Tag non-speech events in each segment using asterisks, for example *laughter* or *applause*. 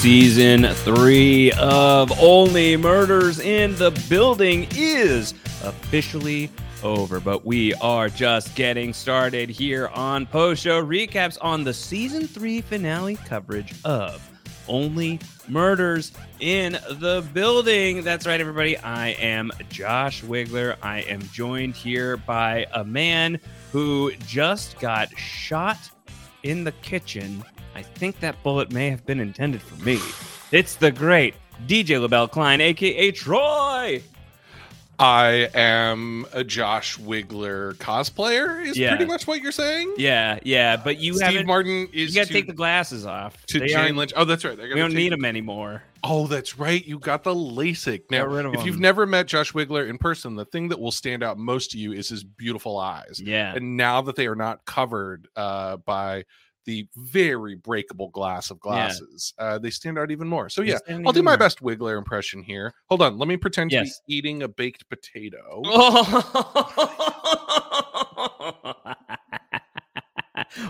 Season three of Only Murders in the Building is officially over, but we are just getting started here on post show recaps on the season three finale coverage of Only Murders in the Building. That's right, everybody. I am Josh Wigler. I am joined here by a man who just got shot in the kitchen. I think that bullet may have been intended for me. It's the great DJ LaBelle Klein, aka Troy. I am a Josh Wigler cosplayer. Is Yeah. pretty much what you're saying. Yeah, yeah, but you Steve haven't. Martin is you got to take the glasses off. to They Jane Lynch. Oh, that's right. We don't need them anymore. Oh, that's right. You got the LASIK. Now, Get rid of if you've never met Josh Wigler in person, the thing that will stand out most to you is his beautiful eyes. Yeah, And now that they are not covered uh, by the very breakable glass of glasses, uh, they stand out even more. So yeah, I'll do my more. best Wigler impression here. Hold on, let me pretend to Yes. be eating a baked potato. *laughs*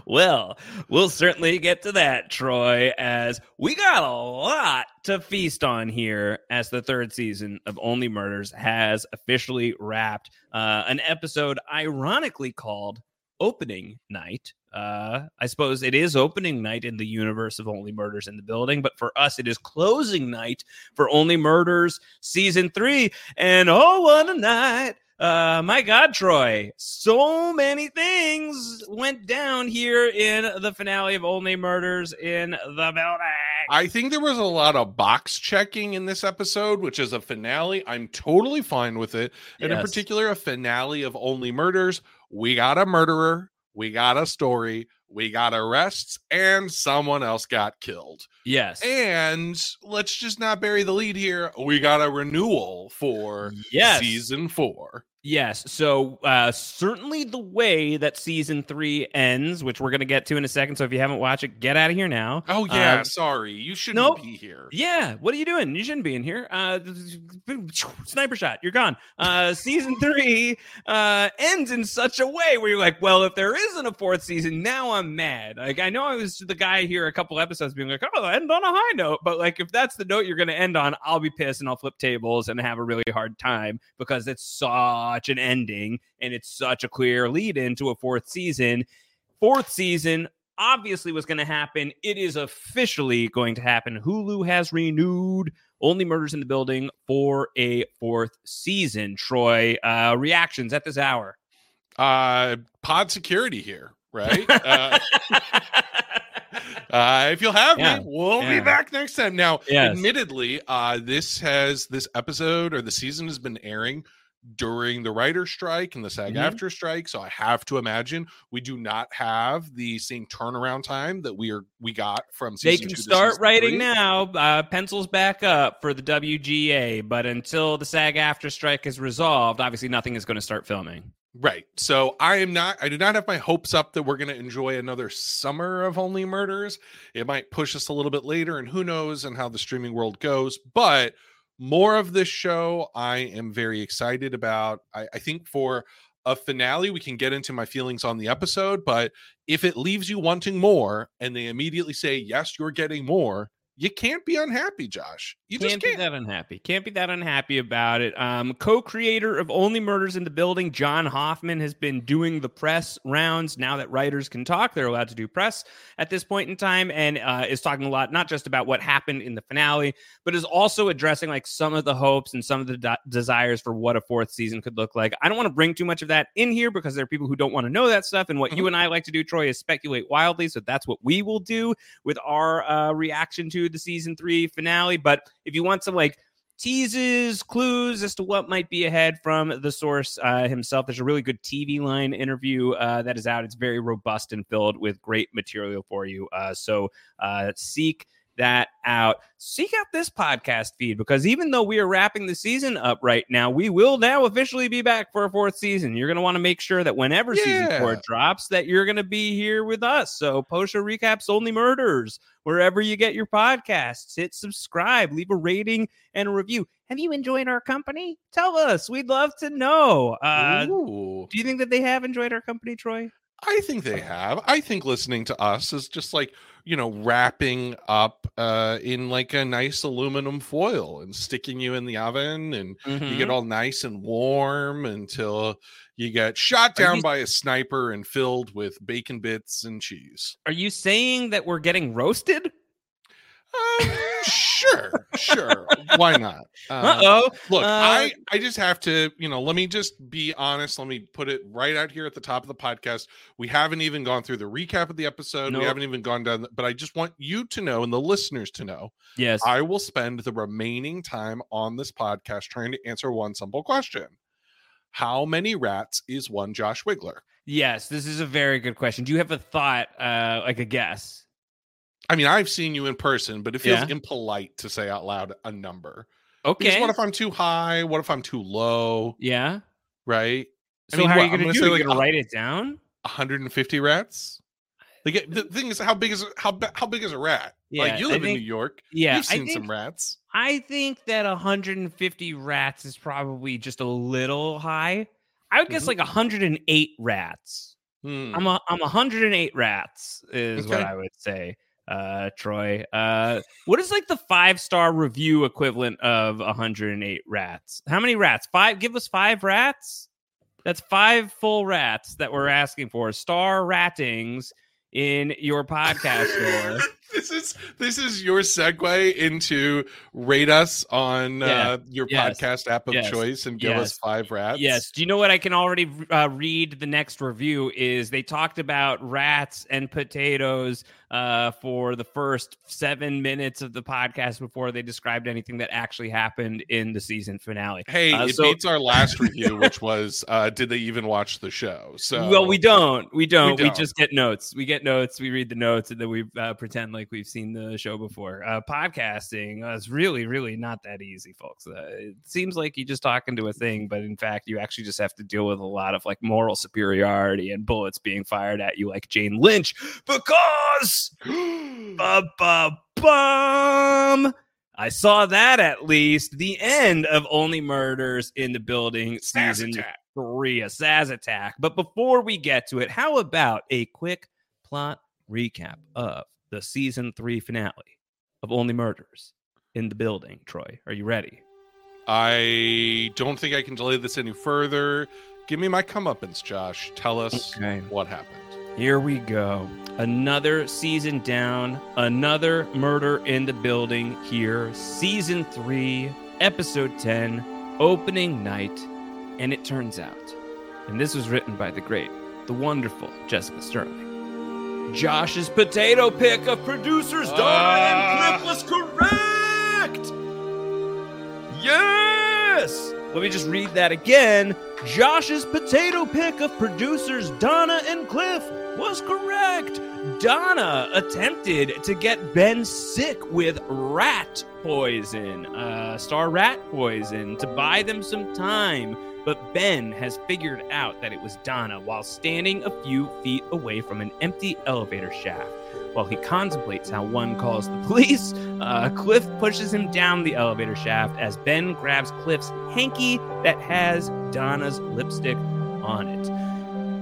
well, we'll certainly get to that, Troy, as we got a lot to feast on here as the third season of Only Murders has officially wrapped. Uh, an episode ironically called Opening Night. Uh, I suppose it is opening night in the universe of Only Murders in the Building, but for us, it is closing night for Only Murders season three. And oh, what a night! Uh, my God, Troy, so many things went down here in the finale of Only Murders in the Building. I think there was a lot of box checking in this episode, which is a finale. I'm totally fine with it. And in particular, a finale of Only Murders. We got a murderer, we got a story, we got arrests, and someone else got killed. Yes. And let's just not bury the lead here. We got a renewal for Yes. season four. Yes. So uh, certainly the way that season three ends, which we're going to get to in a second. So if you haven't watched it, get out of here now. Oh, yeah. Uh, sorry. You shouldn't nope. be here. Yeah, what are you doing? You shouldn't be in here. Uh, sniper shot, you're gone. Uh, season three uh, ends in such a way where you're like, well, if there isn't a fourth season, now I'm mad. Like, I know I was the guy here a couple episodes being like, oh, end on a high note, but like, if that's the note you're going to end on, I'll be pissed and I'll flip tables and have a really hard time because it's such an ending and it's such a clear lead into a fourth season. Fourth season obviously was going to happen. It is officially going to happen. Hulu has renewed Only Murders in the Building for a fourth season. Troy, uh, reactions at this hour. Uh, pod security here, right? uh, *laughs* Uh, if you'll have Yeah. me, we'll Yeah. be back next time. Now, Yes. admittedly, uh, this has this episode or the season has been airing during the writer strike and the SAG Mhm. AFTRA strike, so I have to imagine we do not have the same turnaround time that we are we got from they can start writing three. now. Uh, pencils back up for the WGA, but until the SAG-AFTRA strike is resolved, obviously nothing is going to start filming. Right. So I am not, I do not have my hopes up that we're going to enjoy another summer of Only Murders. It might push us a little bit later, and who knows and how the streaming world goes. But more of this show, I am very excited about. I, I think for a finale, we can get into my feelings on the episode. But if it leaves you wanting more and they immediately say, yes, you're getting more, you can't be unhappy, Josh. You can't, just be can't. that unhappy. Can't be that unhappy about it. Um, co-creator of Only Murders in the Building, John Hoffman, has been doing the press rounds. Now that writers can talk, they're allowed to do press at this point in time, and uh, is talking a lot not just about what happened in the finale, but is also addressing like some of the hopes and some of the de- desires for what a fourth season could look like. I don't want to bring too much of that in here because there are people who don't want to know that stuff. And what you and I like to do, Troy, is speculate wildly. So that's what we will do with our uh, reaction to the season three finale. But if you want some like teases, clues as to what might be ahead from the source uh, himself. There's a really good TVLine interview uh, that is out. It's very robust and filled with great material for you. Uh, so uh, seek that out. Seek out this podcast feed because even though we are wrapping the season up right now, we will now officially be back for a fourth season. You're going to want to make sure that whenever season four drops, that you're going to be here with us. So post show recaps only murders wherever you get your podcasts. Hit subscribe, leave a rating and a review. Have you enjoyed our company? Tell us. We'd love to know. Uh, do you think that they have enjoyed our company, Troy? I think they have. I think listening to us is just like, you know, wrapping up uh in like a nice aluminum foil and sticking you in the oven and you Mm-hmm. get all nice and warm until you get shot down you- by a sniper and filled with bacon bits and cheese. Are you saying that we're getting roasted? Um, sure, sure. Why not? Uh oh. Look, Uh, I I just have to, you know, let me just be honest. Let me put it right out here at the top of the podcast. We haven't even gone through the recap of the episode. Nope. We haven't even gone down, but I just want you to know and the listeners to know Yes. I will spend the remaining time on this podcast trying to answer one simple question. How many rats is one Josh Wigler? yes. This is a very good question. Do you have a thought, uh, like a guess? I mean, I've seen you in person, but it feels Yeah. impolite to say out loud a number. Because Okay. what if I'm too high? What if I'm too low? yeah. Right? I So mean, how what, are you going to say do? it? like you going to write it down? 150 rats. Like the thing is, how big is how how big is a rat? Yeah, like you I live in New York, Yeah. you've seen think, some rats. I think that 150 rats is probably just a little high. I would guess Mhm. like 108 rats. Hmm. I'm a, I'm 108 rats is what I would say. Uh, Troy, uh, what is like the five star review equivalent of 108 rats? How many rats? Five. Give us five rats. That's five full rats that we're asking for. Star ratings in your *laughs* podcast store. *laughs* this is this is your segue into rate us on Yeah. uh, your Yes. podcast app of Yes. choice and give us five rats. Yes. Do you know what I can already uh, read? The next review is they talked about rats and potatoes uh, for the first seven minutes of the podcast before they described anything that actually happened in the season finale. Hey, Uh, it so- beats our last *laughs* review, which was uh, did they even watch the show? So well, we don't. We don't. We, don't. just get notes. We get notes. We read the notes, and then we uh, pretend like we've seen the show before. Uh, podcasting uh, is really, really not that easy, folks. Uh, it seems like you just talk into a thing, but in fact, you actually just have to deal with a lot of like moral superiority and bullets being fired at you, like Jane Lynch, because *gasps* bum. I saw that at least. The end of Only Murders in the Building Saz season attack. three, a Saz attack. But before we get to it, how about a quick plot recap of the season three finale of Only Murders in the Building? Troy, are you ready? I don't think I can delay this any further. Give me my comeuppance, Josh. Tell us Okay. what happened. Here we go. Another season down, another murder in the building here. Season 3, episode 10, opening night. And it turns out, and this was written by the great, the wonderful Jessica Sterling. Josh's potato pick of producers ah. Donna and Cliff was correct. Yes. Let me just read that again. Josh's potato pick of producers Donna and Cliff was correct. Donna attempted to get Ben sick with rat poison, uh, star rat poison, to buy them some time. But Ben has figured out that it was Donna while standing a few feet away from an empty elevator shaft. While he contemplates how one calls the police, uh, Cliff pushes him down the elevator shaft as Ben grabs Cliff's hanky that has Donna's lipstick on it.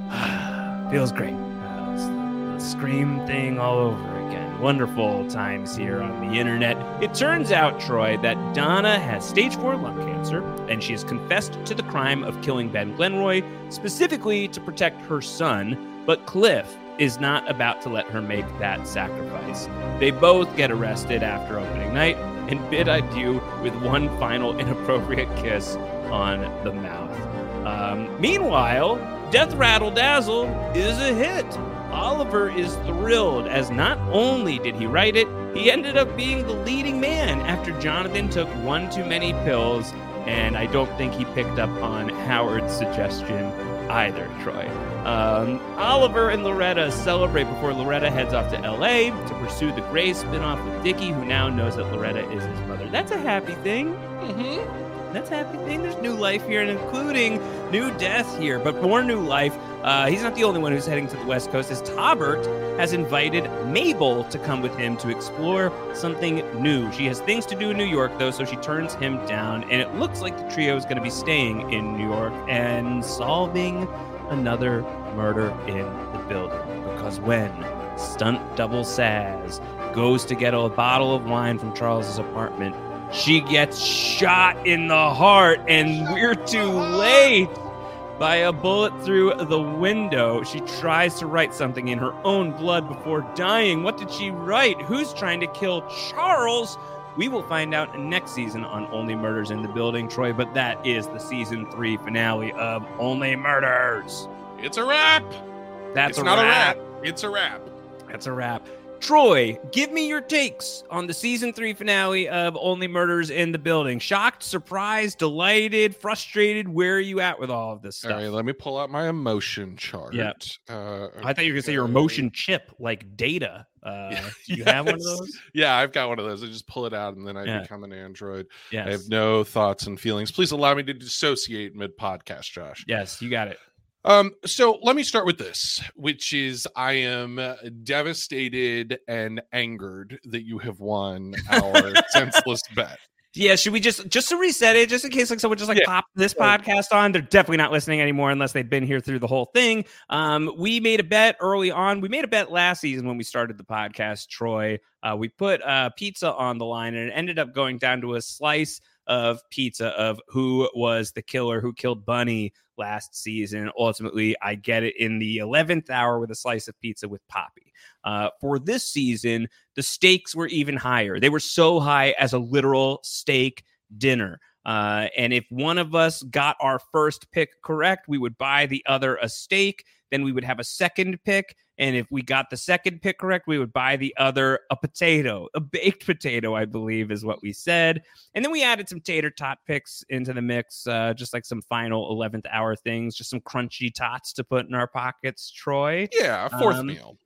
*sighs* Feels great. Uh, the, scream thing all over again. Wonderful times here on the internet. It turns out, Troy, that Donna has stage 4 lung cancer, and she has confessed to the crime of killing Ben Glenroy, specifically to protect her son. But Cliff is not about to let her make that sacrifice. They both get arrested after opening night and bid adieu with one final inappropriate kiss on the mouth. Um, meanwhile, Death Rattle Dazzle is a hit. Oliver is thrilled, as not only did he write it, he ended up being the leading man after Jonathan took one too many pills, and I don't think he picked up on Howard's suggestion either, Troy. Um, Oliver and Loretta celebrate before Loretta heads off to LA to pursue the Gray spinoff with Dickie, who now knows that Loretta is his mother. That's a happy thing. Mm-hmm. That's a happy thing. There's new life here, and including new death here, but more new life. Uh, he's not the only one who's heading to the West Coast, as Tobert has invited Mabel to come with him to explore something new. She has things to do in New York, though, so she turns him down, and it looks like the trio is going to be staying in New York and solving another murder in the building. Because when stunt double Saz goes to get a bottle of wine from Charles's apartment, she gets shot in the heart, and we're too late. By a bullet through the window, she tries to write something in her own blood before dying. What did she write? Who's trying to kill Charles? We will find out next season on Only Murders in the Building, Troy, but that is the season three finale of Only Murders. It's a wrap. That's it's a not wrap. a wrap. It's a wrap. That's a wrap. Troy, give me your takes on the season three finale of Only Murders in the Building. Shocked, surprised, delighted, frustrated. Where are you at with all of this All stuff? right, let me pull out my emotion chart. Yeah. Uh, I thought you were gonna say your emotion chip, like data. Uh, *laughs* do you have one of those? *laughs* Yeah, I've got one of those. I just pull it out and then I Yeah. become an android. Yes. I have no thoughts and feelings. Please allow me to dissociate mid podcast, Josh. yes, you got it. Um, so let me start with this, which is I am devastated and angered that you have won our senseless *laughs* bet. Yeah, should we just just to reset it, just in case like someone just like Yeah. pop this podcast on? They're definitely not listening anymore unless they've been here through the whole thing. Um, we made a bet early on. We made a bet last season when we started the podcast, Troy. Uh, we put uh, pizza on the line, and it ended up going down to a slice of pizza of who was the killer who killed Bunny last season. Ultimately, I get it in the 11th hour with a slice of pizza with Poppy. Uh, for this season, the stakes were even higher. They were so high as a literal steak dinner. Uh, and if one of us got our first pick correct, we would buy the other a steak. Then we would have a second pick. And if we got the second pick correct, we would buy the other a potato, a baked potato, I believe is what we said. And then we added some tater tot picks into the mix, uh, just like some final 11th hour things, just some crunchy tots to put in our pockets, Troy. Yeah, fourth Um, meal.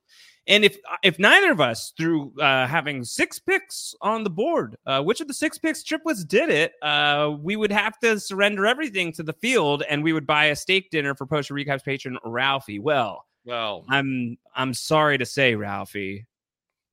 And if if neither of us, through uh, having six picks on the board, uh, which of the six picks triplets did it, uh, we would have to surrender everything to the field, and we would buy a steak dinner for post recaps patron Ralphie. Well, Well, I'm I'm sorry to say, Ralphie,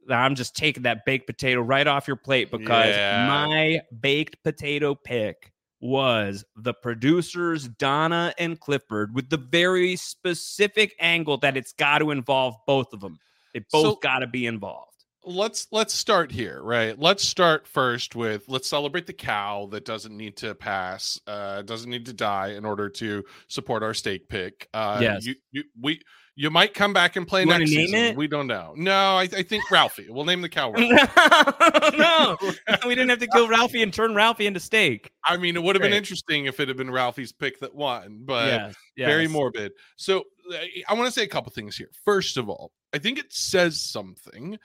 that I'm just taking that baked potato right off your plate because Yeah. my baked potato pick was the producers Donna and Clifford with the very specific angle that it's got to involve both of them. They both So- got to be involved. let's let's start here right let's start first with let's celebrate the cow that doesn't need to pass uh doesn't need to die in order to support our stake pick uh Yes. you, you we you might come back and play You next season it? we don't know no I, I think ralphie we'll name the cow *laughs* Ralphie. no, *laughs* we didn't have to kill *laughs* Ralphie and turn Ralphie into steak. i mean it would have been interesting if it had been ralphie's pick that won but yes, very morbid. So I- want to say a couple things here. First of all, I think it says something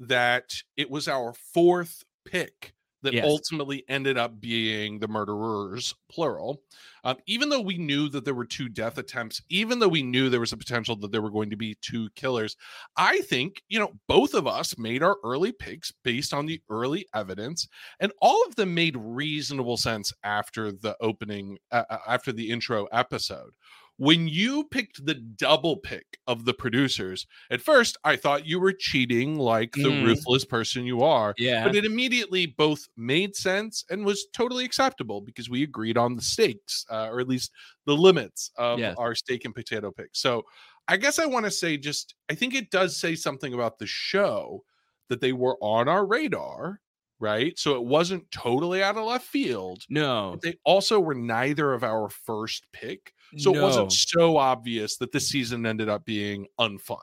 that it was our fourth pick that Yes. ultimately ended up being the murderers, plural. Um, even though we knew that there were two death attempts, even though we knew there was a potential that there were going to be two killers, I think, you know, both of us made our early picks based on the early evidence, and all of them made reasonable sense after the opening, uh, uh, after the intro episode. When you picked the double pick of the producers, at first I thought you were cheating like the Mhm. ruthless person you are. Yeah, But it immediately both made sense and was totally acceptable because we agreed on the stakes, uh, or at least the limits of Yes. our steak and potato pick. So I guess I want to say just, I think it does say something about the show that they were on our radar, right? So it wasn't totally out of left field. no, But they also were neither of our first pick. So it wasn't so obvious that this season ended up being unfun.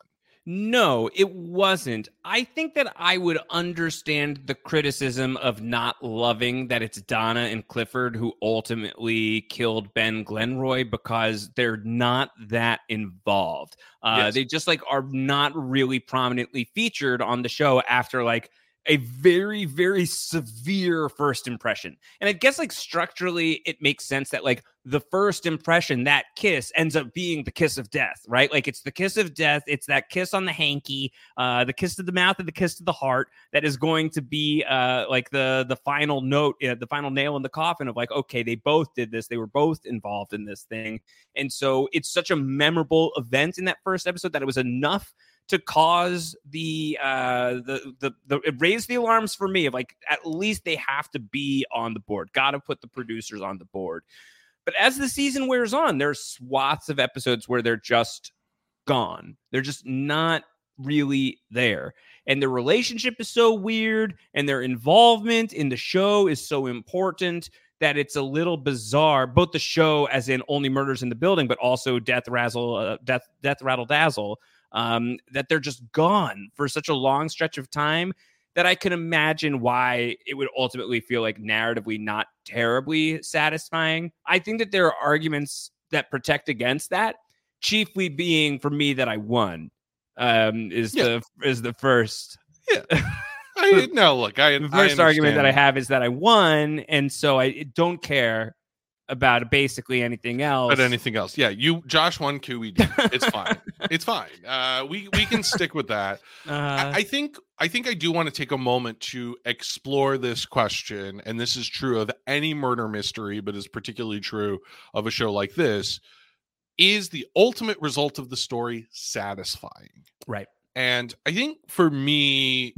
No, it wasn't. I think that I would understand the criticism of not loving that it's Donna and Clifford who ultimately killed Ben Glenroy because they're not that involved. Uh, Yes. They just like are not really prominently featured on the show after like a very, very severe first impression. And I guess like structurally, it makes sense that like the first impression, that kiss ends up being the kiss of death, right? Like it's the kiss of death. It's that kiss on the hanky, uh, the kiss to the mouth and the kiss to the heart that is going to be uh, like the the final note, uh, the final nail in the coffin of like, okay, they both did this. They were both involved in this thing. And so it's such a memorable event in that first episode that it was enough to cause the uh the the, the it raised the alarms for me of like at least they have to be on the board. Gotta put the producers on the board. But as the season wears on there's swaths of episodes where they're just gone. They're just not really there. And their relationship is so weird and their involvement in the show is so important that it's a little bizarre both the show as in only murders in the building but also death razzle uh, death death rattle dazzle um, that they're just gone for such a long stretch of time that I can imagine why it would ultimately feel like narratively not terribly satisfying. I think that there are arguments that protect against that, chiefly being for me that I won. Um, is Yeah. the is the first *laughs* I no look. I the first argument that I have is that I won, and so I don't care about basically anything else. But anything else? Yeah, you Josh won QED. It's fine. It's fine. Uh, we we can stick with that. uh, *laughs* I, I think I think I do want to take a moment to explore this question, and this is true of any murder mystery, but is particularly true of a show like this. Is the ultimate result of the story satisfying? right. And I think for me,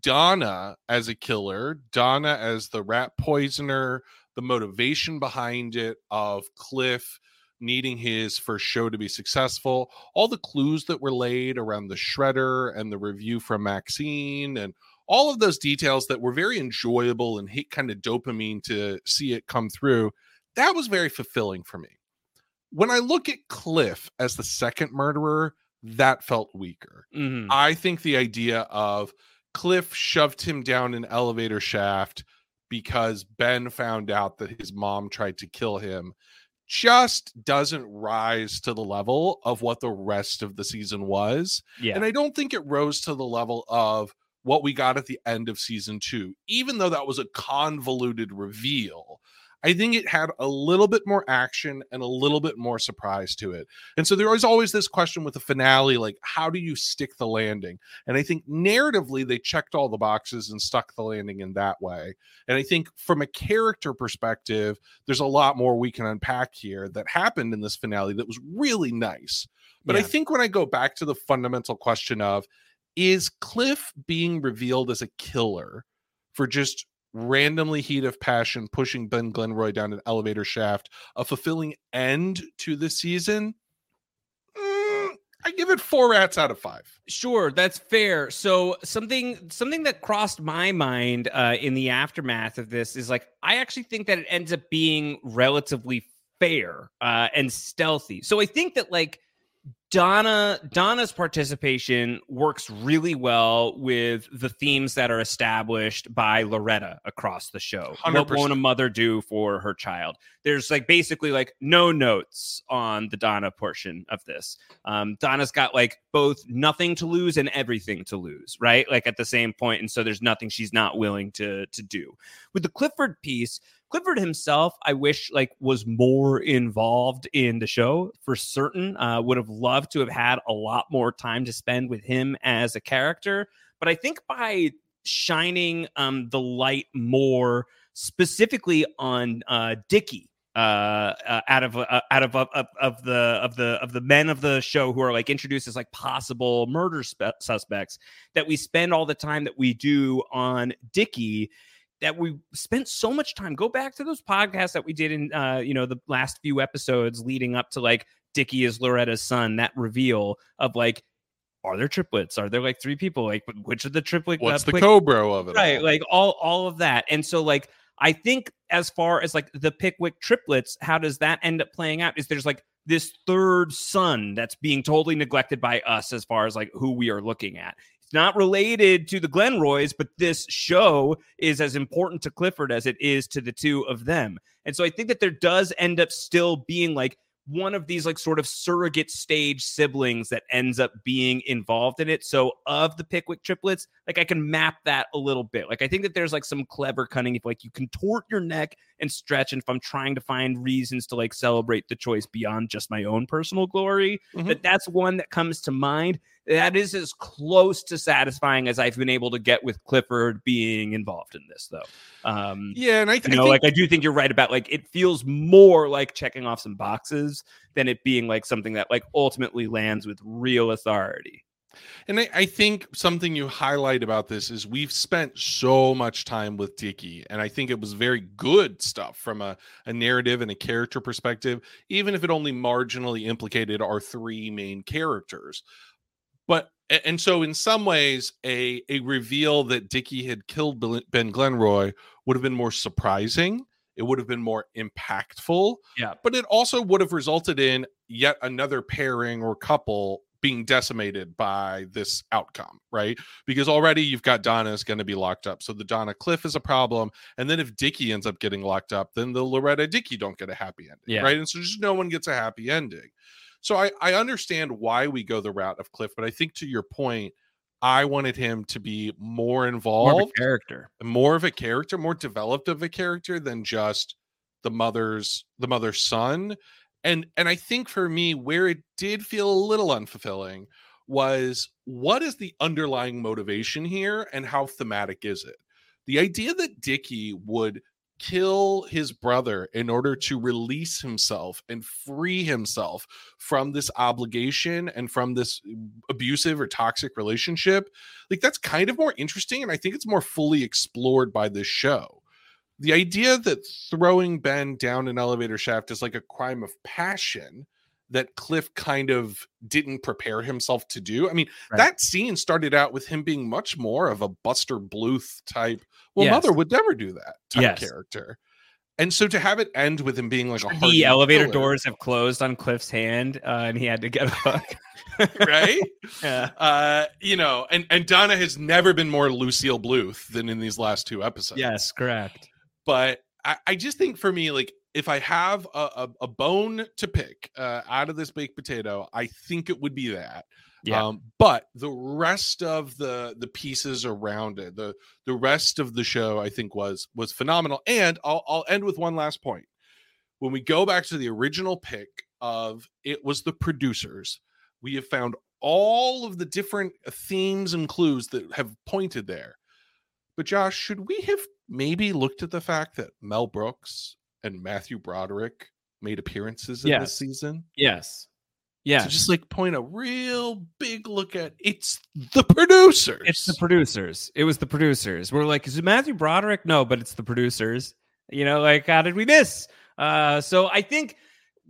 Donna as a killer, Donna as the rat poisoner, the motivation behind it of Cliff needing his first show to be successful, all the clues that were laid around the shredder and the review from Maxine and all of those details that were very enjoyable and hit kind of dopamine to see it come through, that was very fulfilling for me. When I look at Cliff as the second murderer, that felt weaker. Mhm. I think the idea of Cliff shoved him down an elevator shaft because Ben found out that his mom tried to kill him just doesn't rise to the level of what the rest of the season was. Yeah. And I don't think it rose to the level of what we got at the end of season two, even though that was a convoluted reveal. I think it had a little bit more action and a little bit more surprise to it. And so there was always this question with the finale like, how do you stick the landing? And I think narratively, they checked all the boxes and stuck the landing in that way. And I think from a character perspective, there's a lot more we can unpack here that happened in this finale that was really nice. But I think when I go back to the fundamental question of, is Cliff being revealed as a killer for just randomly heat of passion pushing Ben Glenroy down an elevator shaft a fulfilling end to the season? Mm, I give it four rats out of five. Sure, that's fair. So something something that crossed my mind uh, in the aftermath of this is like I actually think that it ends up being relatively fair uh, and stealthy. So I think that like Donna Donna's participation works really well with the themes that are established by Loretta across the show. What 100%. won't a mother do for her child? There's like basically like no notes on the Donna portion of this. Um, Donna's got like both nothing to lose and everything to lose, right? Like at the same point, and so there's nothing she's not willing to to do. With the Clifford piece, Clifford himself, I wish like was more involved in the show for certain. Uh, would have loved to have had a lot more time to spend with him as a character. But I think by shining um, the light more specifically on uh, uh, uh, out of uh, out of, of of the of the of the men of the show who are like introduced as like possible murder spe- suspects, that we spend all the time that we do on Dickie that we spent so much time go back to those podcasts that we did in uh you know the last few episodes leading up to like Dickie is Loretta's son that reveal of like are there triplets are there like three people like which of the triplet uh, What's the quick- Cobra of it? right all? like all all of that and so like i think as far as like the pickwick triplets how does that end up playing out is there's like this third son that's being totally neglected by us as far as like who we are looking at. It's not related to the Glenroys, but this show is as important to Clifford as it is to the two of them. And so I think that there does end up still being like one of these like sort of surrogate stage siblings that ends up being involved in it. So of the Pickwick triplets, like I can map that a little bit. Like I think that there's like some clever cunning if like you contort your neck and stretch and if I'm trying to find reasons to like celebrate the choice beyond just my own personal glory, Mhm. that that's one that comes to mind. That is as close to satisfying as I've been able to get with Clifford being involved in this though. Um Yeah, and I, th- you know, I think like I do think you're right about like it feels more like checking off some boxes than it being like something that like ultimately lands with real authority. And I, I think something you highlight about this is we've spent so much time with Dicky, and I think it was very good stuff from a, a narrative and a character perspective, even if it only marginally implicated our three main characters. But and so in some ways, a a reveal that Dicky had killed Ben Glenroy would have been more surprising. It would have been more impactful. Yeah. But it also would have resulted in yet another pairing or couple being decimated by this outcome, right? Because already you've got Donna is going to be locked up. So the Donna Cliff is a problem. And then if Dicky ends up getting locked up, then the Loretta Dicky don't get a happy ending, Yeah. right? And so just no one gets a happy ending. So I, I understand why we go the route of Cliff, but I think to your point, I wanted him to be more More involved of a character. more of a character, more developed of a character than just the mother's the mother's son. And and I think for me, where it did feel a little unfulfilling was what is the underlying motivation here and how thematic is it? The idea that Dicky would kill his brother in order to release himself and free himself from this obligation and from this abusive or toxic relationship like that's kind of more interesting and i think it's more fully explored by this show. The idea that throwing ben down an elevator shaft is like a crime of passion that cliff kind of didn't prepare himself to do i mean Right. that scene started out with him being much more of a buster bluth type well Yes. mother would never do that type Yes. character and so to have it end with him being like a The elevator killer, doors have closed on Cliff's hand, uh, and he had to get a hook. *laughs* right *laughs* yeah. uh you know and and donna has never been more lucille bluth than in these last two episodes Yes, correct. but I, I just think for me, like if I have a, a, a bone to pick uh, out of this baked potato, I think it would be that. Yeah. Um, but the rest of the the pieces around it, the the rest of the show, I think was was phenomenal. And I'll I'll end with one last point. When we go back to the original pick of it was the producers, we have found all of the different themes and clues that have pointed there. But Josh, should we have maybe looked at the fact that Mel Brooks and Matthew Broderick made appearances in this season? Yes. Yes. To just like point a real big look at it's the producers. It's the producers. It was the producers. We're like, is it Matthew Broderick? No, but it's the producers. You know, like how did we miss? Uh, so I think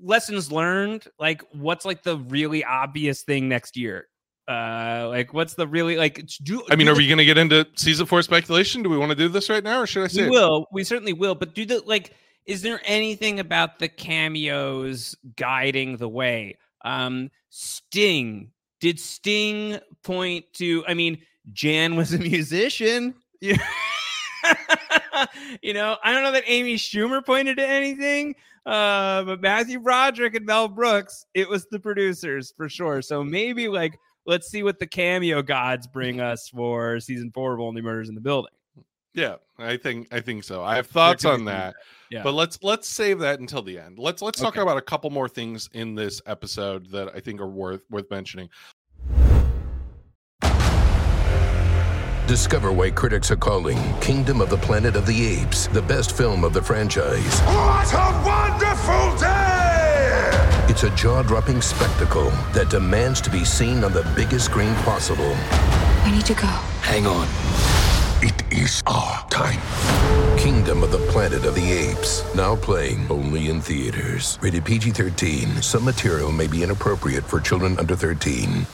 lessons learned. Like, what's like the really obvious thing next year? Uh, like what's the really like? Do I mean, do are the- we going to get into season four speculation? Do we want to do this right now, or should I say? We it? will. We certainly will. But do the like? Is there anything about the cameos guiding the way? Um, Sting. Did Sting point to? I mean, Jan was a *laughs* musician. *laughs* You know, I don't know that Amy Schumer pointed to anything. Uh, but Matthew Broderick and Mel Brooks, it was the producers for sure. So maybe like let's see what the cameo gods bring us for season four of Only Murders in the Building. Yeah, I think I think so. I have thoughts on that. Yeah. But let's let's save that until the end. Let's let's talk Okay. about a couple more things in this episode that I think are worth worth mentioning. Discover why critics are calling Kingdom of the Planet of the Apes the best film of the franchise. What a wonderful day! It's a jaw dropping spectacle that demands to be seen on the biggest screen possible. We need to go. Hang on. It is our time. Kingdom of the Planet of the Apes. Now playing only in theaters. Rated PG 13. Some material may be inappropriate for children under 13.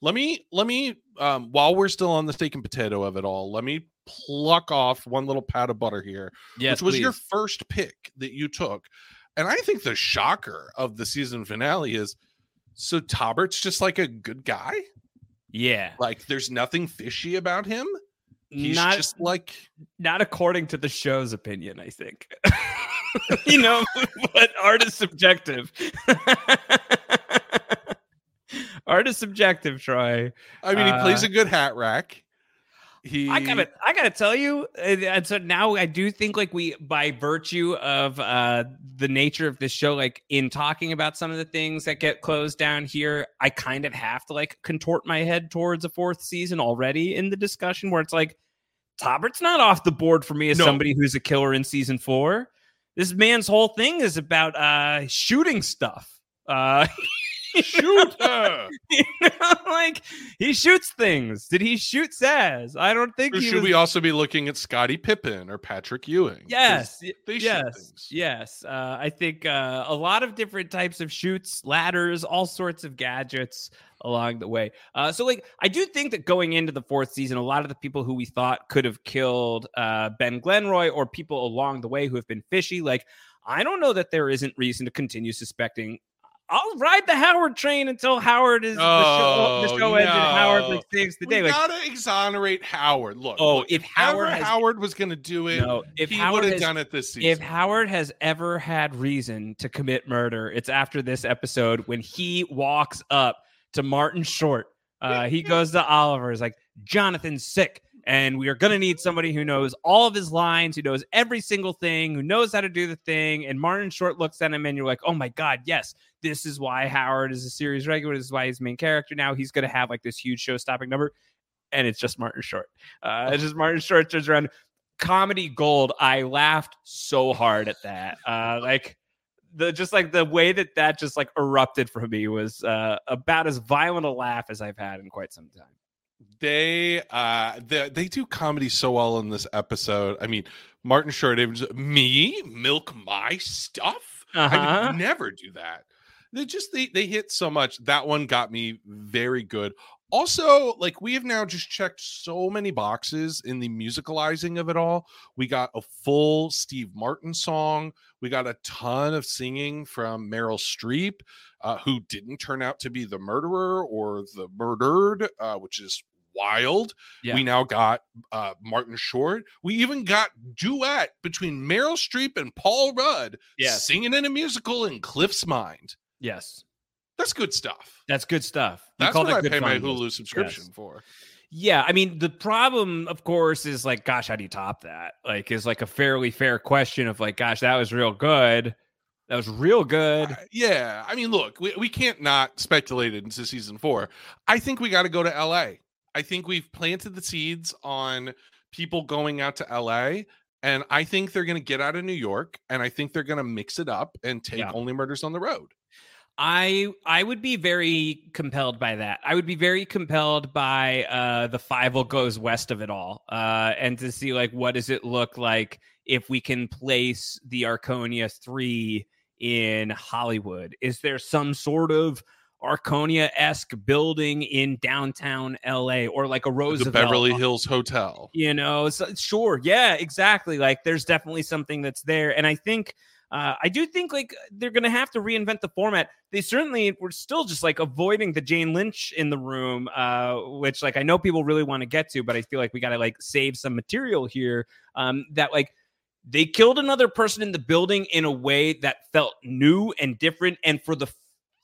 Let me let me um while we're still on the steak and potato of it all, let me pluck off one little pat of butter here, Yes, which was your first pick that you took. And I think the shocker of the season finale is so Tobert's just like a good guy. Yeah. Like there's nothing fishy about him. He's not just like not according to the show's opinion, I think. *laughs* you know, *laughs* but art is subjective. *laughs* art is subjective, Troy. I mean, he plays Uh, a good hat rack. He I gotta, I gotta tell you, and, so now I do think like we, by virtue of uh the nature of this show, like in talking about some of the things that get closed down here, I kind of have to like contort my head towards a fourth season already in the discussion, where it's like, Tobert's not off the board for me as No. somebody who's a killer in season four. This man's whole thing is about uh shooting stuff. Uh *laughs* shoot *laughs* her. you know, like he shoots things. Did he shoot Saz? I don't think Or he should was we also be looking at Scottie Pippen or Patrick Ewing? Yes, yes, yes. Uh, I think uh, a lot of different types of shoots, ladders, all sorts of gadgets along the way. Uh, so, like, I do think that going into the fourth season, a lot of the people who we thought could have killed uh, Ben Glenroy or people along the way who have been fishy, like, I don't know that there isn't reason to continue suspecting. I'll ride the Howard train until Howard is the show, the Oh, show ends and Howard no. like saves the We day. Like, gotta exonerate Howard. Look, Oh, look, if ever Howard has- Howard was gonna do it, no, if he Howard would have done it this season. If Howard has ever had reason to commit murder, it's after this episode when he walks up to Martin Short. Uh, he *laughs* goes to Oliver, is like, Jonathan's sick. And we are going to need somebody who knows all of his lines, who knows every single thing, who knows how to do the thing. And Martin Short looks at him and you're like, oh my God, yes, this is why Howard is a series regular. This is why he's main character now. He's going to have like this huge show stopping number. And it's just Martin Short. Uh, it's just Martin Short turns around comedy gold. I laughed so hard at that. Uh, like the just like the way that that just like erupted for me was uh, about as violent a laugh as I've had in quite some time. They uh they, they do comedy so well in this episode. I mean, Martin Short, me milk my stuff. I Uh-huh. would never do that. They just they they hit so much. That one got me very good. Also, like we have now just checked so many boxes in the musicalizing of it all. We got a full Steve Martin song. We got a ton of singing from Meryl Streep, uh, who didn't turn out to be the murderer or the murdered, uh, which is wild. Yeah. We now got uh, Martin Short. We even got duet between Meryl Streep and Paul Rudd Yes. singing in a musical in Cliff's Mind. Yes, That's good stuff. that's good stuff. We That's what I pay my. Hulu subscription Yes. for. Yeah, I mean the problem, of course, is like, gosh, how do you top that? Like, is like a fairly fair question of like, gosh, that was real good. That was real good. Uh, yeah, I mean, look, we, we can't not speculate into season four. I think we got to go to LA. I think we've planted the seeds on people going out to LA. And I think they're going to get out of New York and I think they're going to mix it up and take Yeah. only murders on the road. I I would be very compelled by that. I would be very compelled by uh the five will goes west of it all. Uh and to see like what does it look like if we can place the Arconia 3 in Hollywood. Is there some sort of Arconia-esque building in downtown LA or like a rose. The Roosevelt Beverly Hills Hotel. you know so, sure yeah exactly like there's definitely something that's there and i think uh, i do think like they're gonna have to reinvent the format they certainly were still just like avoiding the jane lynch in the room uh, which like i know people really want to get to but i feel like we gotta like save some material here um, that like they killed another person in the building in a way that felt new and different and for the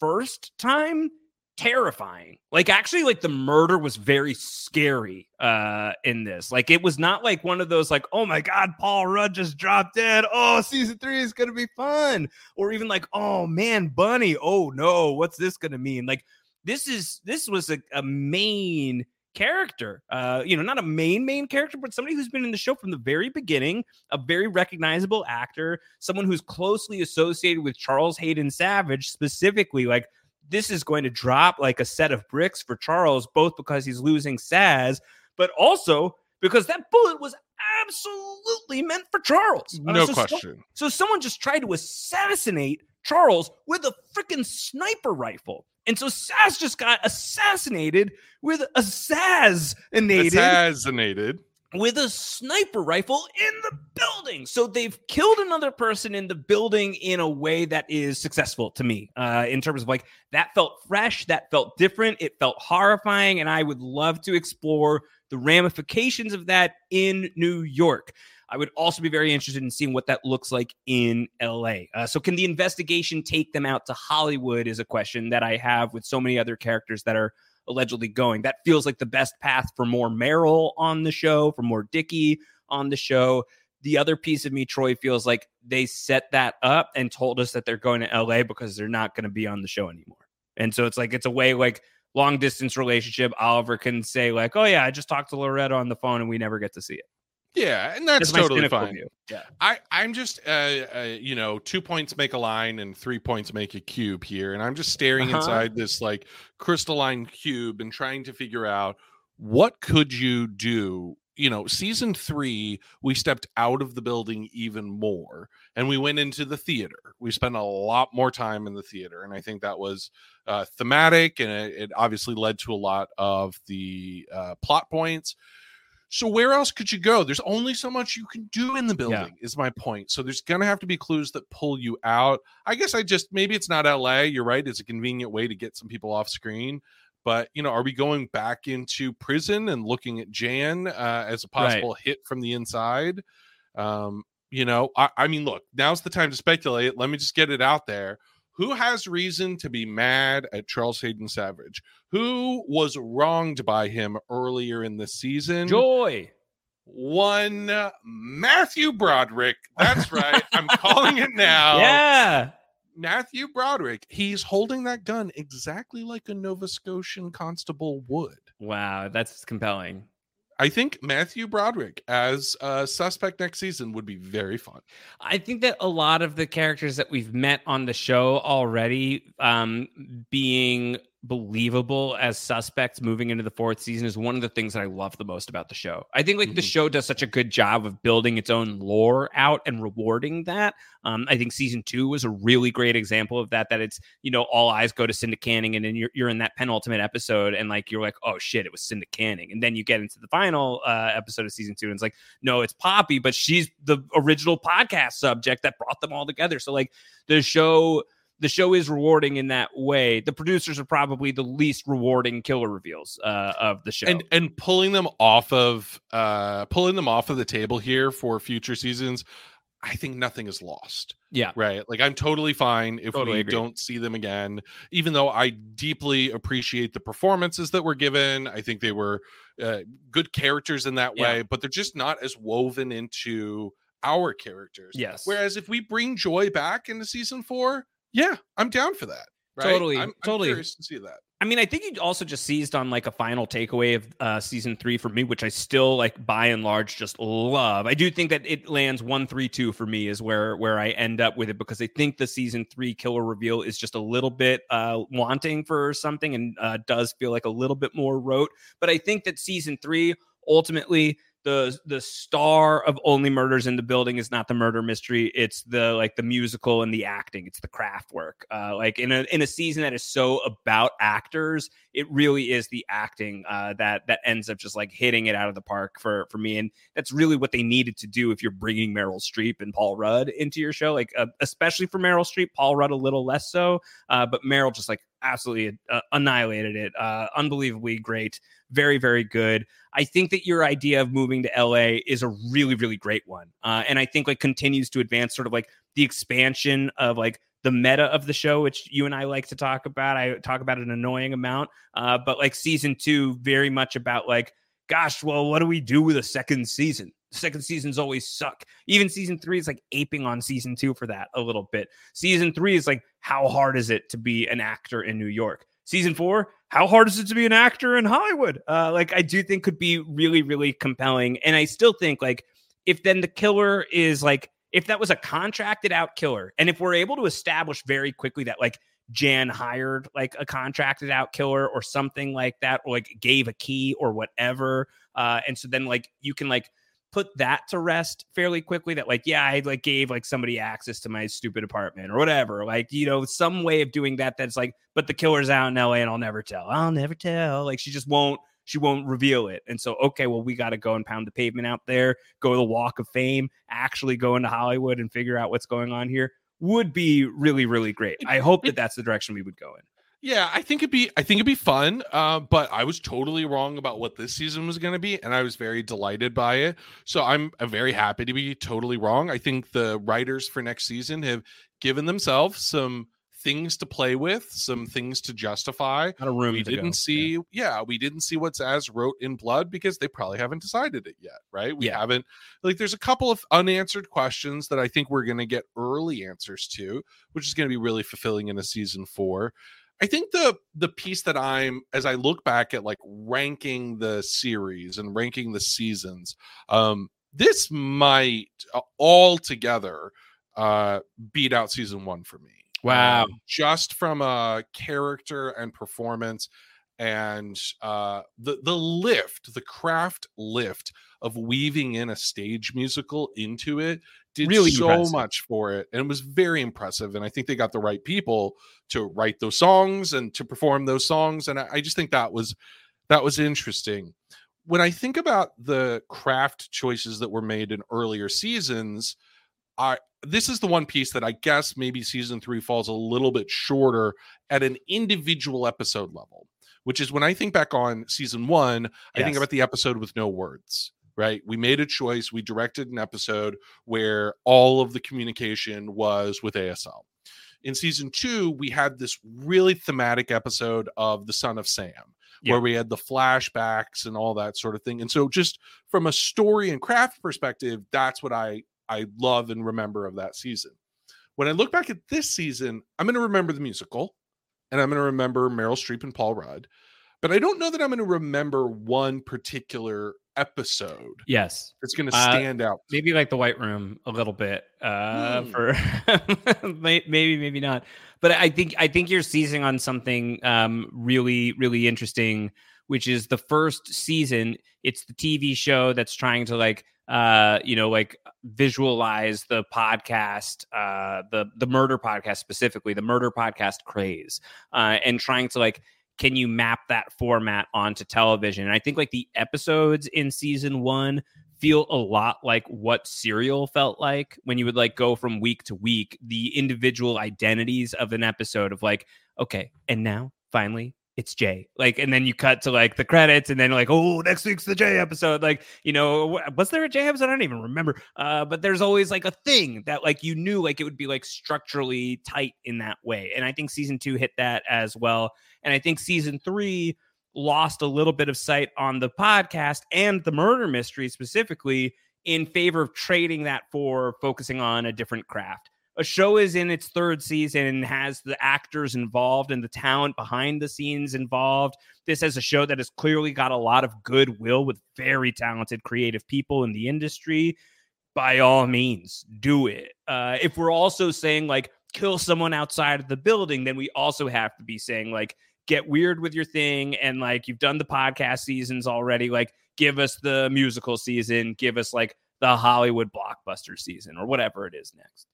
first time terrifying. Like actually like the murder was very scary uh in this. Like it was not like one of those like oh my god Paul Rudd just dropped dead. Oh season 3 is going to be fun or even like oh man Bunny oh no what's this going to mean? Like this is this was a, a main character uh you know not a main main character but somebody who's been in the show from the very beginning a very recognizable actor someone who's closely associated with Charles Haden Savage specifically like this is going to drop like a set of bricks for Charles, both because he's losing Saz, but also because that bullet was absolutely meant for Charles. Uh, No so so- question. so someone just tried to assassinate Charles with a freaking sniper rifle. And so Saz just got assassinated with assassinated Assassinated. with a sniper rifle in the building. So they've killed another person in the building in a way that is successful to me. Uh, in terms of like that felt fresh, that felt different, it felt horrifying, and I would love to explore the ramifications of that in New York. I would also be very interested in seeing what that looks like in LA. Uh, so, can the investigation take them out to Hollywood? Is a question that I have with so many other characters that are allegedly going. That feels like the best path for more Meryl on the show, for more Dicky on the show. The other piece of me, Troy, feels like they set that up and told us that they're going to LA because they're not going to be on the show anymore. And so it's like it's a way like long distance relationship. Oliver can say like, "Oh yeah, I just talked to Loretta on the phone and we never get to see it." Yeah, and that's, totally fine. view. Yeah. I I'm just uh, uh you know two points make a line and three points make a cube here, and I'm just staring Uh-huh. inside this like crystalline cube and trying to figure out what could you do. You know, season three, we stepped out of the building even more, and we went into the theater. We spent a lot more time in the theater, and I think that was uh, thematic, and it, it obviously led to a lot of the uh, plot points. So where else could you go? There's only so much you can do in the building, is my point. So there's gonna have to be clues that pull you out. I guess I just maybe it's not LA. You're right. It's a convenient way to get some people off screen. But you know, are we going back into prison and looking at Jan uh, as a possible hit from the inside? Um, you know, I, I mean, look, now's the time to speculate. Let me just get it out there. Who has reason to be mad at Charles Haden Savage? Who was wronged by him earlier in the season? Joy. one Matthew Broderick. That's right. I'm calling it *laughs* now. Yeah. Matthew Broderick. He's holding that gun exactly like a Nova Scotian constable would. Wow, that's compelling. I think Matthew Broderick as a suspect next season would be very fun. I think that a lot of the characters that we've met on the show already um, being believable as suspects moving into the fourth season is one of the things that I love the most about the show. I think like the Mhm. show does such a good job of building its own lore out and rewarding that. Um, I think season two was a really great example of that. That it's you know all eyes go to Cinda Canning, and then you're you're in that penultimate episode, and like you're like oh shit, it was Cinda Canning, and then you get into the final uh, episode of season two, and it's like no, it's Poppy, but she's the original podcast subject that brought them all together. So like the show the show is rewarding in that way. The producers are probably the least rewarding killer reveals uh, of the show. And and pulling them off of uh pulling them off of the table here for future seasons, I think nothing is lost. yeah, Right. Like I'm totally fine if Totally we agree. don't see them again, even though I deeply appreciate the performances that were given. I think they were uh, good characters in that Yeah. way, but they're just not as woven into our characters. yes, Whereas if we bring Joy back into season four, yeah, I'm down for that. Right? Totally, I'm, I'm totally. curious to see that. I mean, I think you also just seized on like a final takeaway of uh, season three for me, which I still like by and large just love. I do think that it lands one, three, two for me is where where I end up with it because I think the season three killer reveal is just a little bit uh, wanting for something and uh, does feel like a little bit more rote. But I think that season three ultimately the the star of only murders in the building is not the murder mystery. It's the like the musical and the acting. It's the craft work. Uh like in a in a season that is so about actors it really is the acting uh that that ends up just like hitting it out of the park for for me. And that's really what they needed to do if you're bringing Meryl Streep and Paul Rudd into your show. Like uh, especially for Meryl Streep Paul Rudd a little less so uh but Meryl just like absolutely uh, annihilated it uh unbelievably great very very good I think that your idea of moving to LA is a really, really great one. Uh, and I think like continues to advance sort of like the expansion of like the meta of the show, which you and I like to talk about. I talk about an annoying amount. Uh, but like season two, very much about like, gosh, well, what do we do with a second season? Second seasons always suck. Even season three is like aping on season two for that a little bit. Season three is like, how hard is it to be an actor in New York? Season four, how hard is it to be an actor in Hollywood? Uh, like I do think could be really, really compelling. And I still think like if then the killer is like if that was a contracted out killer, and if we're able to establish very quickly that like Jan hired like a contracted out killer or something like that, or like gave a key or whatever, uh, and so then like you can like put that to rest fairly quickly that like yeah i like gave like somebody access to my stupid apartment or whatever like you know some way of doing that that's like but the killer's out in la and i'll never tell. I'll never tell. Like she just won't she won't reveal it. And so okay well we got to go and pound the pavement out there go to the walk of fame actually go into hollywood and figure out what's going on here would be really really great. I hope that that's the direction we would go in Yeah, I think it'd be I think it'd be fun. Uh, but I was totally wrong about what this season was going to be, and I was very delighted by it. So I'm, very happy to be totally wrong. I think the writers for next season have given themselves some things to play with, some things to justify. not a room We didn't go. see, yeah. we didn't see what Sazz wrote in Blood because they probably haven't decided it yet, right? We Yeah. haven't like. There's a couple of unanswered questions that I think we're going to get early answers to, which is going to be really fulfilling in a season four. I think the the piece that I'm as I look back at like ranking the series and ranking the seasons, um, this might uh, altogether uh beat out season one for me. Wow. Um, just from a character and performance and uh the the lift, the craft lift of weaving in a stage musical into it did Really so impressive. much for it and it was very impressive and i think they got the right people to write those songs and to perform those songs and i, I just think that was that was interesting. When i think about the craft choices that were made in earlier seasons i this is the one piece that i guess maybe season three falls a little bit shorter at an individual episode level which is when i think back on season one i think about the episode with no words right? We made a choice we directed an episode where all of the communication was with asl in season two we had this really thematic episode of the son of sam Yeah. where we had the flashbacks and all that sort of thing. And so just from a story and craft perspective that's what i i love and remember of that season. When i look back at this season i'm going to remember the musical and i'm going to remember meryl streep and paul rudd but i don't know that i'm going to remember one particular episode yes. it's going to Uh, stand out maybe like the white room a little bit uh Hmm. for *laughs* maybe maybe not. But i think i think you're seizing on something um really really interesting which is the first season it's the tv show that's trying to like uh you know like visualize the podcast uh the the murder podcast specifically the murder podcast craze uh and trying to like can you map that format onto television? And i think like the episodes in season one feel a lot like what serial felt like. When you would like go from week to week the individual identities of an episode of like okay and now finally it's jay. Like and then you cut to like the credits and then like oh next week's the jay episode. Like you know was there a jay episode? I don't even remember. Uh but there's always like a thing that like you knew like it would be like structurally tight in that way. And i think season two hit that as well. And i think season three lost a little bit of sight on the podcast and the murder mystery specifically in favor of trading that for focusing on a different craft. A show is in its third season and has the actors involved and the talent behind the scenes involved. This is a show that has clearly got a lot of goodwill with very talented creative people in the industry. By all means, do it. Uh, if we're also saying like kill someone outside of the building, then we also have to be saying like get weird with your thing and like you've done the podcast seasons already like give us the musical season give us like the hollywood blockbuster season or whatever it is next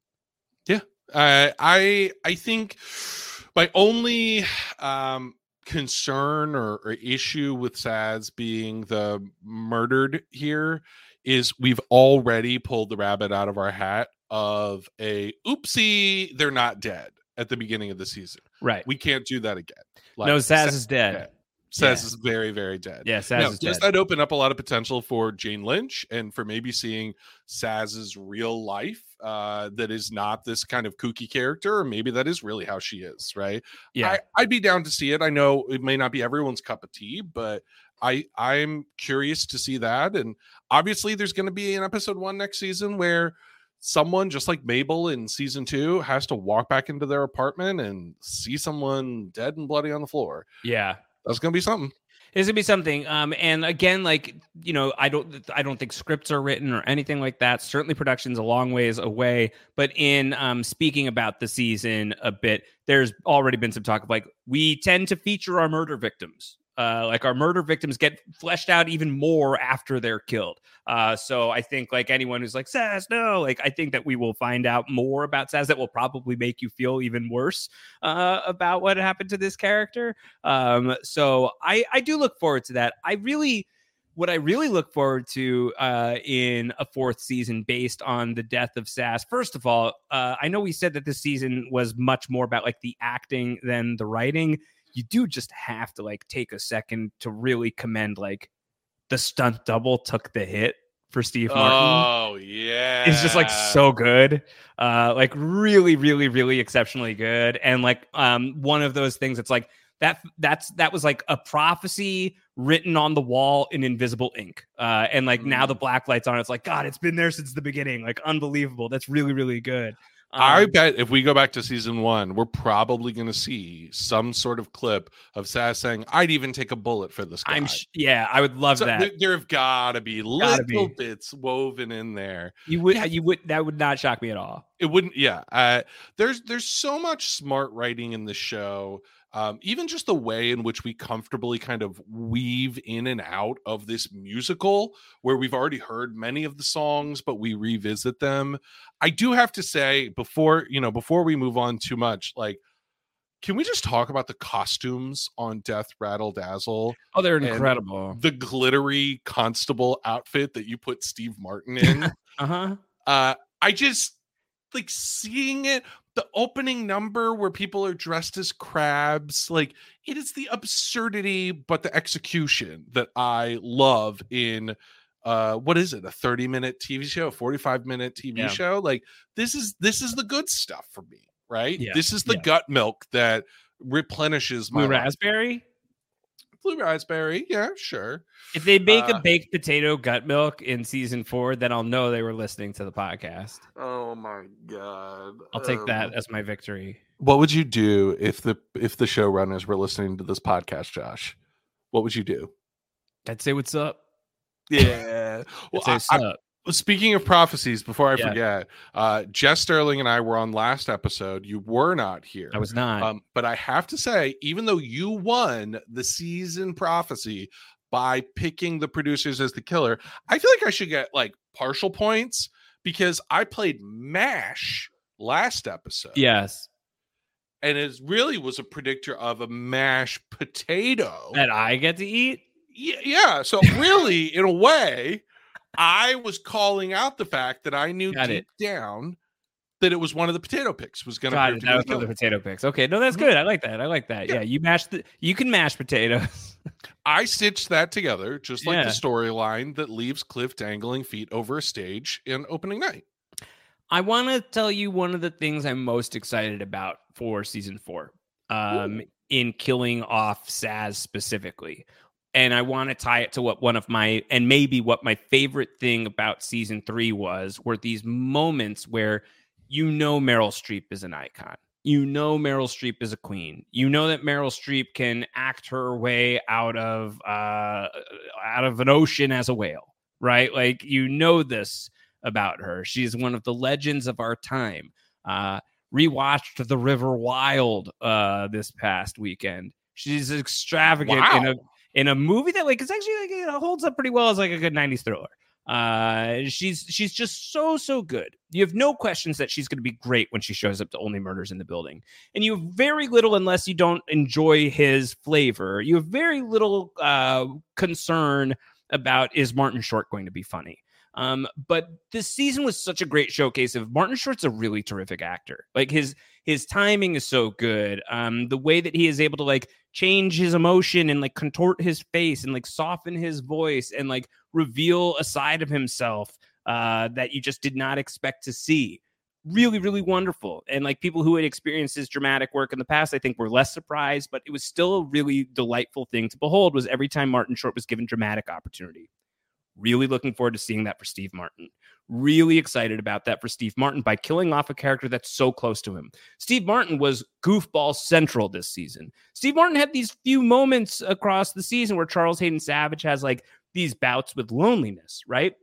Yeah, uh, I I think my only um, concern or, or issue with Sazz being the murdered here is we've already pulled the rabbit out of our hat of a oopsie they're not dead at the beginning of the season. right We can't do that again. no Sa- sazz is dead dead. Sazz yeah. is very very dead. yeah sazz Now, is does dead that open up a lot of potential for Jane Lynch and for maybe seeing Sazz's real life uh, that is not this kind of kooky character, or maybe that is really how she is, right? yeah I, I'd be down to see it. I know it may not be everyone's cup of tea, but I I'm curious to see that. And obviously, there's going to be an episode one next season where someone just like Mabel in season two has to walk back into their apartment and see someone dead and bloody on the floor. yeah That's to be something. It's gonna be something. Um, and again, like you know, I don't, I don't think scripts are written or anything like that. Certainly, production's a long ways away. But in um, speaking about the season a bit, there's already been some talk of like we tend to feature our murder victims Uh, like our murder victims get fleshed out even more after they're killed. Uh, so I think like anyone who's like Sazz, no, like I think that we will find out more about Sazz that will probably make you feel even worse uh, about what happened to this character. Um, so I I do look forward to that. I really what I really look forward to uh, in a fourth season based on the death of Sazz. First of all, uh, I know we said that this season was much more about like the acting than the writing. You do just have to like take a second to really commend like the stunt double took the hit for Steve Martin. Oh yeah, It's just like so good, uh, like really, really, really exceptionally good, and like um, one of those things. It's like that. That's that was like a prophecy written on the wall in invisible ink, uh, and like now the black lights on. It's like God, it's been there since the beginning. Like unbelievable. That's really, really good. I Um, bet if we go back to season one, we're probably going to see some sort of clip of Sazz saying, "I'd even take a bullet for this guy." I'm sh- yeah, I would love So that. there, there have got to be Gotta little be. bits woven in there. you would, yeah. you would, that would not shock me at all. It wouldn't, yeah. Uh, there's there's so much smart writing in the show. Um, even just the way in which we comfortably kind of weave in and out of this musical, where we've already heard many of the songs, but we revisit them. I do have to say before you know before we move on too much, like. Can we just talk about the costumes on Death Rattle Dazzle? Oh, they're incredible. The glittery constable outfit that you put Steve Martin in. *laughs* Uh huh. uh i just like seeing it the opening number where people are dressed as crabs like it is the absurdity but the execution that i love in uh what is it a 30 minute tv show a 45 minute tv Yeah. show like this is this is the good stuff for me right Yeah, this is the yeah. gut milk that replenishes my raspberry. Blue raspberry yeah sure If they make Uh, a baked potato gut milk in season four, then I'll know they were listening to the podcast. oh my god I'll take Um, that as my victory. What would you do if the if the showrunners were listening to this podcast, Josh? What would you do? I'd say what's up. Yeah. *laughs* I'd well, say I- what's I- up. Speaking of prophecies, before I Yeah. forget, uh, Jess Sterling and I were on last episode. You were not here. I was not. Um, but I have to say, even though you won the season prophecy by picking the producers as the killer, I feel like I should get like partial points because I played MASH last episode. yes, and it really was a predictor of a mashed potato. that I get to eat. Y- yeah, so really, in a way, I was calling out the fact that I knew Got deep down that it was one of the potato picks was going to Got prove it. to That be was one of the potato picks. Okay, no, that's Mhm. good. I like that. I like that. Yeah. Yeah, you mash the. You can mash potatoes. *laughs* I stitched that together, just like Yeah. the storyline that leaves Cliff dangling feet over a stage in opening night. I want to tell you one of the things I'm most excited about for season four, um, in killing off Sazz specifically. And I want to tie it to what one of my, and maybe what my favorite thing about season three was, were these moments where you know Meryl Streep is an icon. You know Meryl Streep is a queen. You know that Meryl Streep can act her way out of uh, out of an ocean as a whale, right? Like you know this about her. She's one of the legends of our time. Uh, rewatched The River Wild uh, this past weekend. She's extravagant in a Wow. In a movie that like it's actually like know, holds up pretty well as like a good 90s thriller. Uh she's she's just so so good. You have no questions that she's going to be great when she shows up to Only Murders in the Building. And you have very little unless you don't enjoy his flavor. You have very little uh concern about is Martin Short going to be funny. Um, but this season was such a great showcase of Martin Short's a really terrific actor. Like his his timing is so good. Um, the way that he is able to like change his emotion and like contort his face and like soften his voice and like reveal a side of himself uh, that you just did not expect to see. Really, really wonderful. And like people who had experienced his dramatic work in the past, I think were less surprised, but it was still a really delightful thing to behold. Was every time Martin Short was given dramatic opportunity. Really looking forward to seeing that for Steve Martin. Really excited about that for Steve Martin by killing off a character that's so close to him. Steve Martin was goofball central this season. Steve Martin had these few moments across the season where Charles Haden Savage has like these bouts with loneliness, right?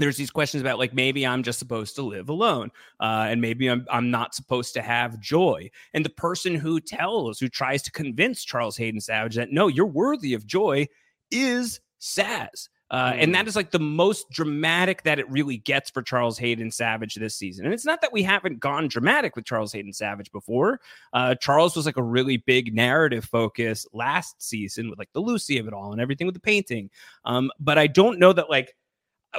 there's these questions about like maybe I'm just supposed to live alone, uh, and maybe I'm I'm not supposed to have joy. And the person who tells, who tries to convince Charles Haden Savage that no, you're worthy of joy, is Sazz. Uh, and that is like the most dramatic that it really gets for Charles Haden Savage this season. And it's not that we haven't gone dramatic with Charles Haden Savage before. Uh, Charles was like a really big narrative focus last season with like the Lucy of it all and everything with the painting. Um, but I don't know that like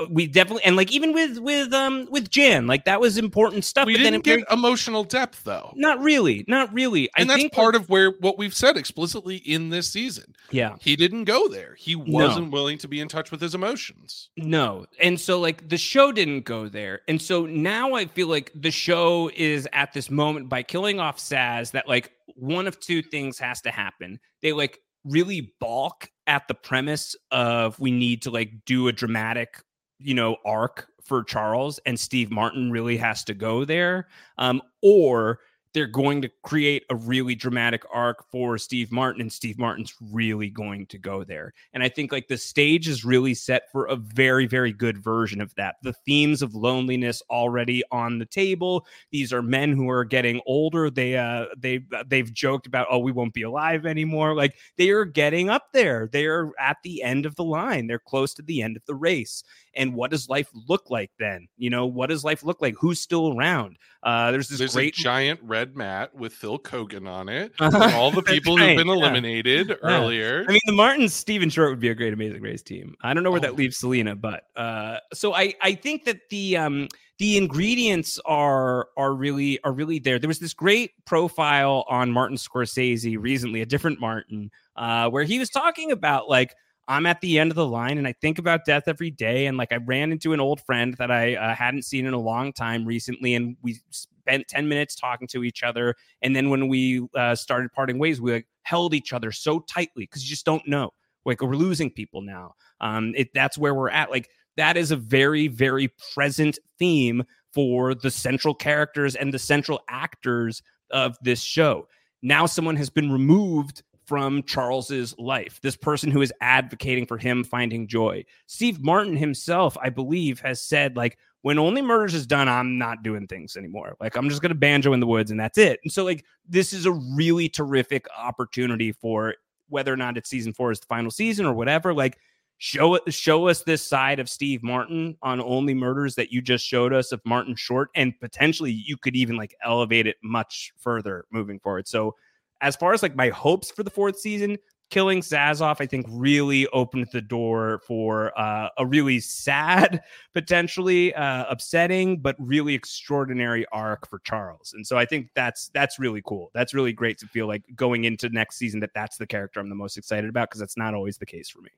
we definitely and like even with with um with Jan, like that was important stuff. We but didn't then get emotional depth though. not really, not really. And I that's think part of where what we've said explicitly in this season. yeah. He didn't go there. He wasn't willing to be in touch with his emotions. No. And so like the show didn't go there. And so now I feel like the show is at this moment by killing off Sazz that like one of two things has to happen. They like really balk at the premise of we need to like do a dramatic, you know, arc for Charles and Steve Martin really has to go there. Um or they're going to create a really dramatic arc for Steve Martin, and Steve Martin's really going to go there. And I think like the stage is really set for a very, very good version of that. The themes of loneliness already on the table. These are men who are getting older. They uh they they've joked about oh we won't be alive anymore. Like they are getting up there. They are at the end of the line. They're close to the end of the race. And what does life look like then? You know, what does life look like? Who's still around? Uh, there's this There's great giant red mat with Phil Kogan on it. *laughs* Uh-huh. all the people right, who've been yeah. eliminated earlier. I mean, the Martins, Steven Short would be a great Amazing Race team. I don't know where that Oh. leaves Selena, but uh, so I I think that the um the ingredients are are really are really there. There was this great profile on Martin Scorsese recently, a different Martin, uh, where he was talking about like. I'm at the end of the line and I think about death every day. And like I ran into an old friend that I uh, hadn't seen in a long time recently. And we spent 10 minutes talking to each other. And then when we uh, started parting ways, we like held each other so tightly because you just don't know. Like we're losing people now. Um, it that's where we're at. Like that is a very very present theme for the central characters and the central actors of this show. Now someone has been removed from Charles's life. This person who is advocating for him finding joy. Steve Martin himself, I believe, has said like when only murders is done, I'm not doing things anymore. Like I'm just gonna banjo in the woods and that's it. And so like this is a really terrific opportunity for whether or not it's season four is the final season or whatever. Like show it show us this side of Steve Martin on only murders that you just showed us of Martin Short, and potentially you could even like elevate it much further moving forward. So as far as like my hopes for the fourth season, killing Sazz off, I think really opened the door for uh, a really sad, *laughs* potentially uh, upsetting, but really extraordinary arc for Charles. And so I think that's that's really cool. That's really great to feel like going into next season that that's the character I'm the most excited about because that's not always the case for me.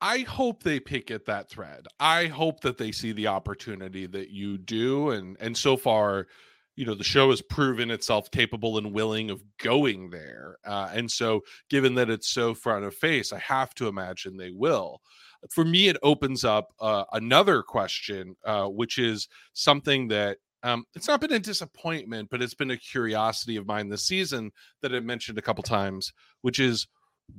I hope they pick at that thread. I hope that they see the opportunity that you do, and and so far, you know, the show has proven itself capable and willing of going there. Uh, and so, given that it's so front of face, I have to imagine they will. For me, it opens up uh, another question, uh, which is something that um, it's not been a disappointment, but it's been a curiosity of mine this season that I mentioned a couple times, which is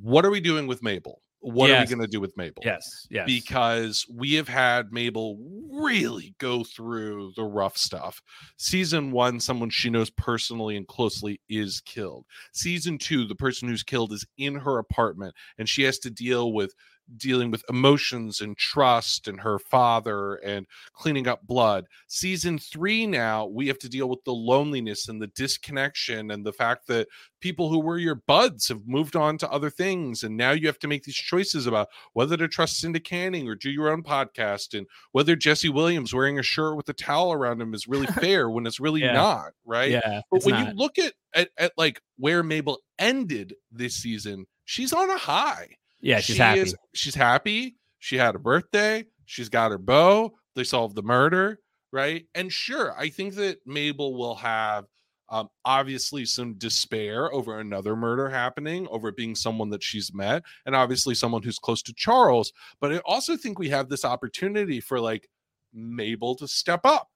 what are we doing with Mabel? What are we going to do with Mabel? Yes, yes. because we have had Mabel really go through the rough stuff. Season one, someone she knows personally and closely is killed. Season two, the person who's killed is in her apartment and she has to deal with dealing with emotions and trust and her father and cleaning up blood. Season three, now we have to deal with the loneliness and the disconnection and the fact that people who were your buds have moved on to other things. And now you have to make these choices about whether to trust Cinda Canning or do your own podcast and whether Jesse Williams wearing a shirt with a towel around him is really *laughs* fair when it's really Yeah. not, right? yeah, But when not. you look at, at at like where Mabel ended this season, she's on a high. Yeah, she's She happy. is- she's happy. She had a birthday. She's got her bow. They solved the murder, right? And sure, I think that Mabel will have um, obviously some despair over another murder happening, over it being someone that she's met, and obviously someone who's close to Charles. But I also think we have this opportunity for like Mabel to step up,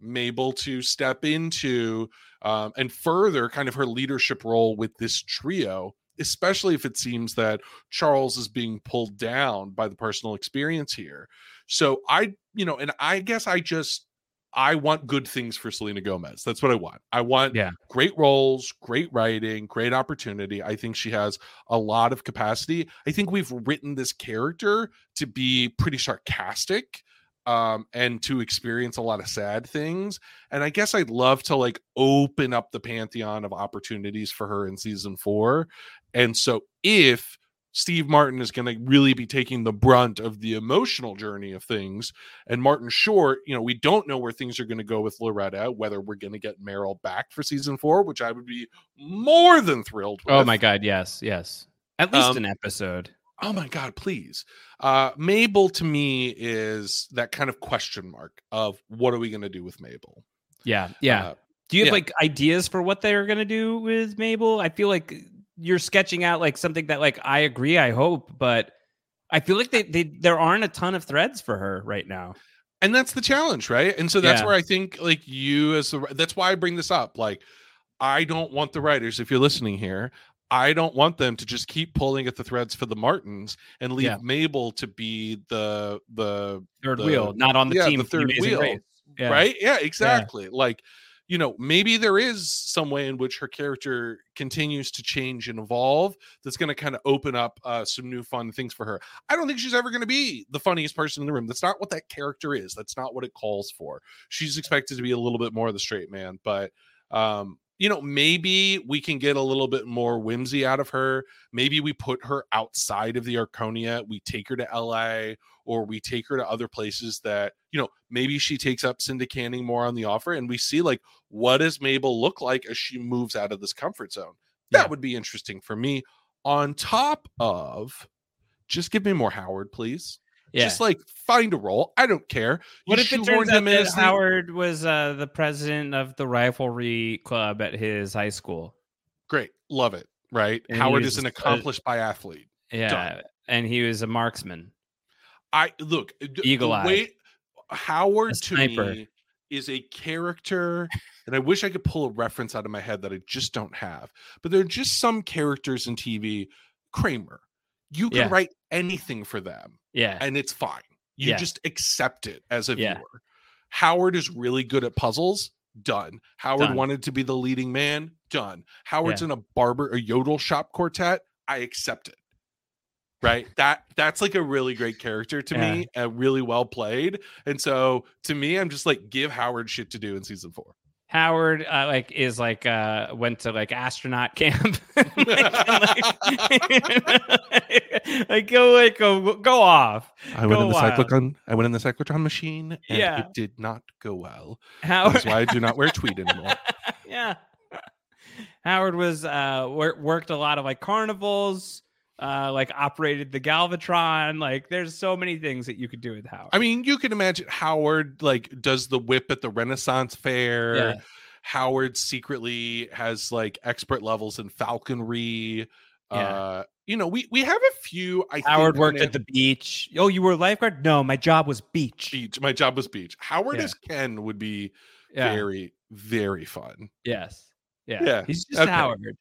Mabel to step into um, and further kind of her leadership role with this trio especially if it seems that Charles is being pulled down by the personal experience here. So I, you know, and I guess I just I want good things for Selena Gomez. That's what I want. I want Yeah. great roles, great writing, great opportunity. I think she has a lot of capacity. I think we've written this character to be pretty sarcastic um and to experience a lot of sad things and i guess i'd love to like open up the pantheon of opportunities for her in season 4 and so if Steve Martin is going to really be taking the brunt of the emotional journey of things. And Martin Short, you know, we don't know where things are going to go with Loretta, whether we're going to get Meryl back for season four, which I would be more than thrilled with. Oh my god, yes, yes. At least Um, an episode. Oh my God, please. Uh, Mabel to me is that kind of question mark of what are we going to do with Mabel? Yeah, yeah. Uh, Do you have yeah. like ideas for what they're gonna do with Mabel? I feel like you're sketching out like something that like I agree, I hope, but I feel like they, they there aren't a ton of threads for her right now. and that's the challenge right and so that's Yeah. where i think like you as the that's why i bring this up like i don't want the writers if you're listening here i don't want them to just keep pulling at the threads for the martins and leave Yeah. mabel to be the the Third The- wheel, not on the yeah, team. the for The third wheel. Yeah. right yeah exactly like you know maybe there is some way in which her character continues to change and evolve that's going to kind of open up uh, some new fun things for her. I don't think she's ever going to be the funniest person in the room. That's not what that character is. That's not what it calls for. She's expected to be a little bit more of the straight man but um you know maybe we can get a little bit more whimsy out of her. Maybe we put her outside of the arconia. We take her to la or we take her to other places that you know maybe she takes up Cinda Canning more on the offer and we see like what does mabel look like as she moves out of this comfort zone? That Yeah. would be interesting for me. On top of just give me more howard please. Yeah. just like find a role. I don't care. You what if it turns out that as the- Howard was uh, the president of the riflery club at his high school? great. Love it right? And howard is an a- accomplished biathlete. Yeah, and he was a marksman. I look eh, the Eagle-eyed. way- Howard to me is a character, and I wish I could pull a reference out of my head that I just don't have. But there are just some characters in TV. Kramer, you can Yeah. write anything for them, Yeah, and it's fine. You Yeah. just accept it as a Yeah. viewer. Howard is really good at puzzles. Done. Howard Done. wanted to be the leading man. Done. Howard's in a barber, a yodel shop quartet. I accept it. Right. That that's like a really great character to Yeah. me, and really well played. And so to me, I'm just like, give Howard shit to do in season four. Howard uh, like is like uh went to like astronaut *laughs* camp. like, like, *laughs* like, go like go go off. I went Go in the wild. cyclotron. I went in the cyclotron machine, and Yeah. it did not go well. Howard That's why I do not wear tweed *laughs* anymore. yeah. Howard was uh wor- worked a lot of like carnivals, uh like operated the Gravitron. Like there's so many things that you could do with Howard. I mean, you can imagine Howard like does the whip at the Renaissance Fair. Yeah. Howard secretly has like expert levels in falconry. Yeah. Uh, you know, we we have a few. I Howard think, worked at the beach. Oh, you were a lifeguard? No, my job was beach. beach. My job was beach. Howard Yeah. as Ken would be Yeah. very very fun. Yes. Yeah. Yeah, He's just okay. Howard.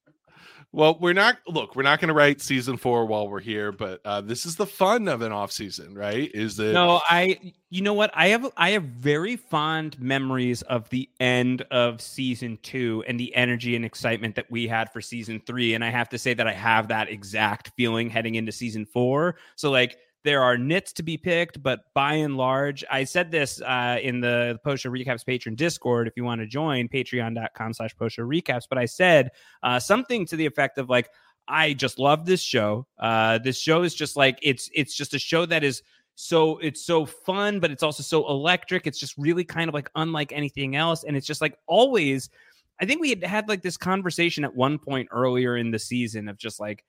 Well, we're not look, we're not going to write season 4 while we're here, but uh this is the fun of an off season, right? Is that No, I you know what? I have I have very fond memories of the end of season 2 and the energy and excitement that we had for season 3 and I have to say that I have that exact feeling heading into season 4. So like there are nits to be picked, but by and large, I said this uh, in the Post Show Recaps patron Discord. If you want to join, patreon.com slash Post Show Recaps. But I said uh, something to the effect of like, I just love this show. Uh, this show is just like it's it's just a show that is so it's so fun, but it's also so electric. It's just really kind of like unlike anything else, and it's just like always. I think we had had like this conversation at one point earlier in the season of just like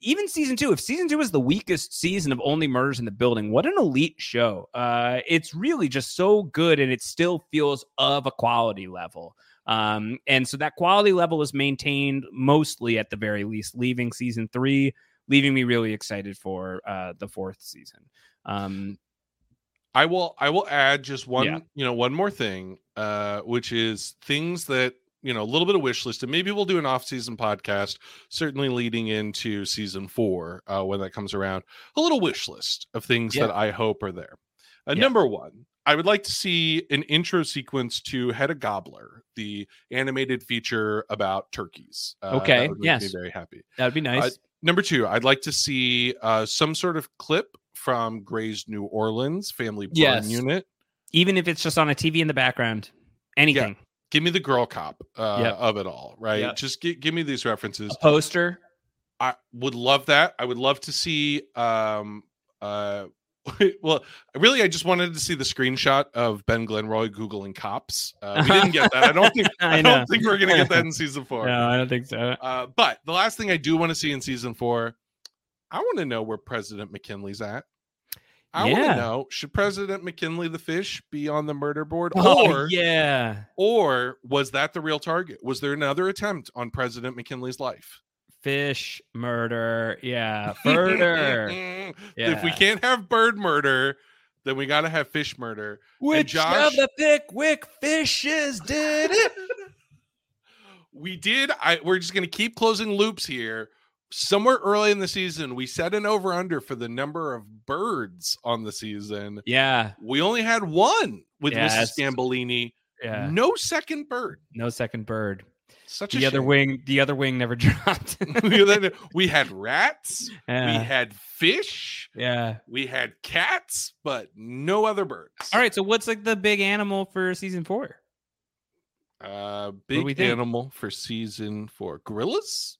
even season two. If season two is the weakest season of Only Murders in the Building, what an elite show! Uh, it's really just so good, and it still feels of a quality level. Um, and so that quality level is maintained mostly at the very least, leaving season three, leaving me really excited for uh, the fourth season. Um, I will I will add just one, Yeah. you know, one more thing, uh, which is things that you know, a little bit of wish list, and maybe we'll do an off-season podcast, certainly leading into season four uh, when that comes around. A little wish list of things Yeah. that I hope are there. Uh, Yeah. Number one, I would like to see an intro sequence to Hedda Gobbler, the animated feature about turkeys. Uh, that Okay, would yes. very happy. That'd be nice. Number two, I'd like to see uh, some sort of clip from Gray's New Orleans Family Yes. Unit. Even if it's just on a TV in the background, anything. Give me the girl cop uh, Yep. of it all, right? Yep. Just gi- give me these references. A poster. I would love that. I would love to see. Um, uh, *laughs* well, really, I just wanted to see the screenshot of Ben Glenroy googling cops. Uh, we didn't get that. I don't think. *laughs* I, I don't think we're gonna get that in season *laughs* four. No, I don't think so. Uh, but the last thing I do want to see in season four, I want to know where President McKinley's at. I want to know should President McKinley the fish be on the murder board, Oh, or yeah. or was that the real target? Was there another attempt on President McKinley's life? Fish murder. Yeah. *laughs* Murder. If we can't have bird murder, then we got to have fish murder. Which Josh- of the Pickwick fishes did it? *laughs* we did. I we're just gonna keep closing loops here. Somewhere early in the season, we set an over under for the number of birds on the season. yeah. We only had one with. Mrs. Gambellini. Yeah. No second bird. No second bird. Such a The other shame. wing. The other wing never *laughs* dropped. *laughs* We had rats. We had fish. yeah. We had cats, but no other birds. All right. So what's like the big animal for season four? Uh, big animal for season four. Gorillas.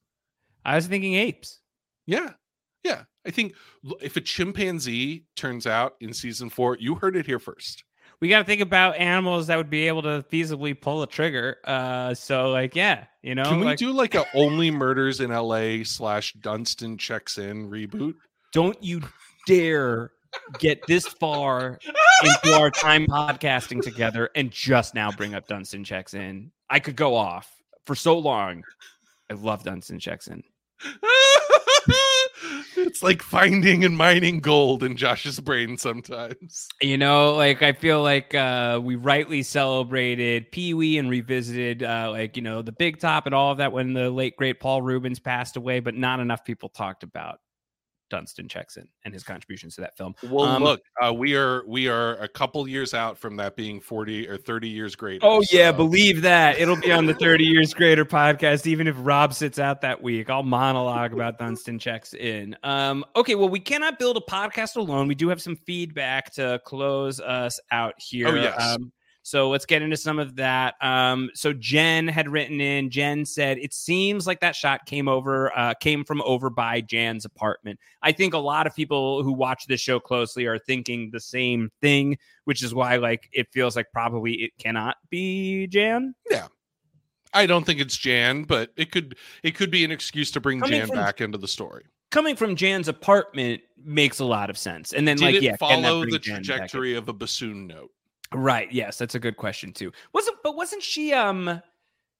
I was thinking apes. Yeah. Yeah. I think if a chimpanzee turns out in season four, you heard it here first. We got to think about animals that would be able to feasibly pull a trigger. Uh, so like, yeah, you know, Can we like, do like a only murders in LA slash Dunston checks in reboot? don't you dare get this far into our time podcasting together and just now bring up Dunston checks in. I could go off for so long. I love Dunston checks in. *laughs* it's like finding and mining gold in Josh's brain sometimes. You know, like I feel like uh, we rightly celebrated Pee Wee and revisited, uh, like you know, the Big Top and all of that when the late great Paul Reubens passed away, but not enough people talked about Dunston checks in and his contributions to that film. Well, Um, look, uh, we are we are a couple years out from that being forty or thirty years greater. Oh yeah, believe that. It'll be on the 30 Years Greater podcast, even if Rob sits out that week. I'll monologue about Dunstan checks in. Um, okay, well, we cannot build a podcast alone. We do have some feedback to close us out here. Oh, yes. Um, so let's get into some of that. Um, so Jen had written in. Jen said it seems like that shot came over, uh, came from over by Jan's apartment. I think a lot of people who watch this show closely are thinking the same thing, which is why like it feels like probably it cannot be Jan. Yeah, I don't think it's Jan, but it could it could be an excuse to bring Coming Jan from- back into the story. Coming from Jan's apartment makes a lot of sense. And then Did like yeah, follow the trajectory of a bassoon note? Right. Yes, that's a good question too. Wasn't but wasn't she um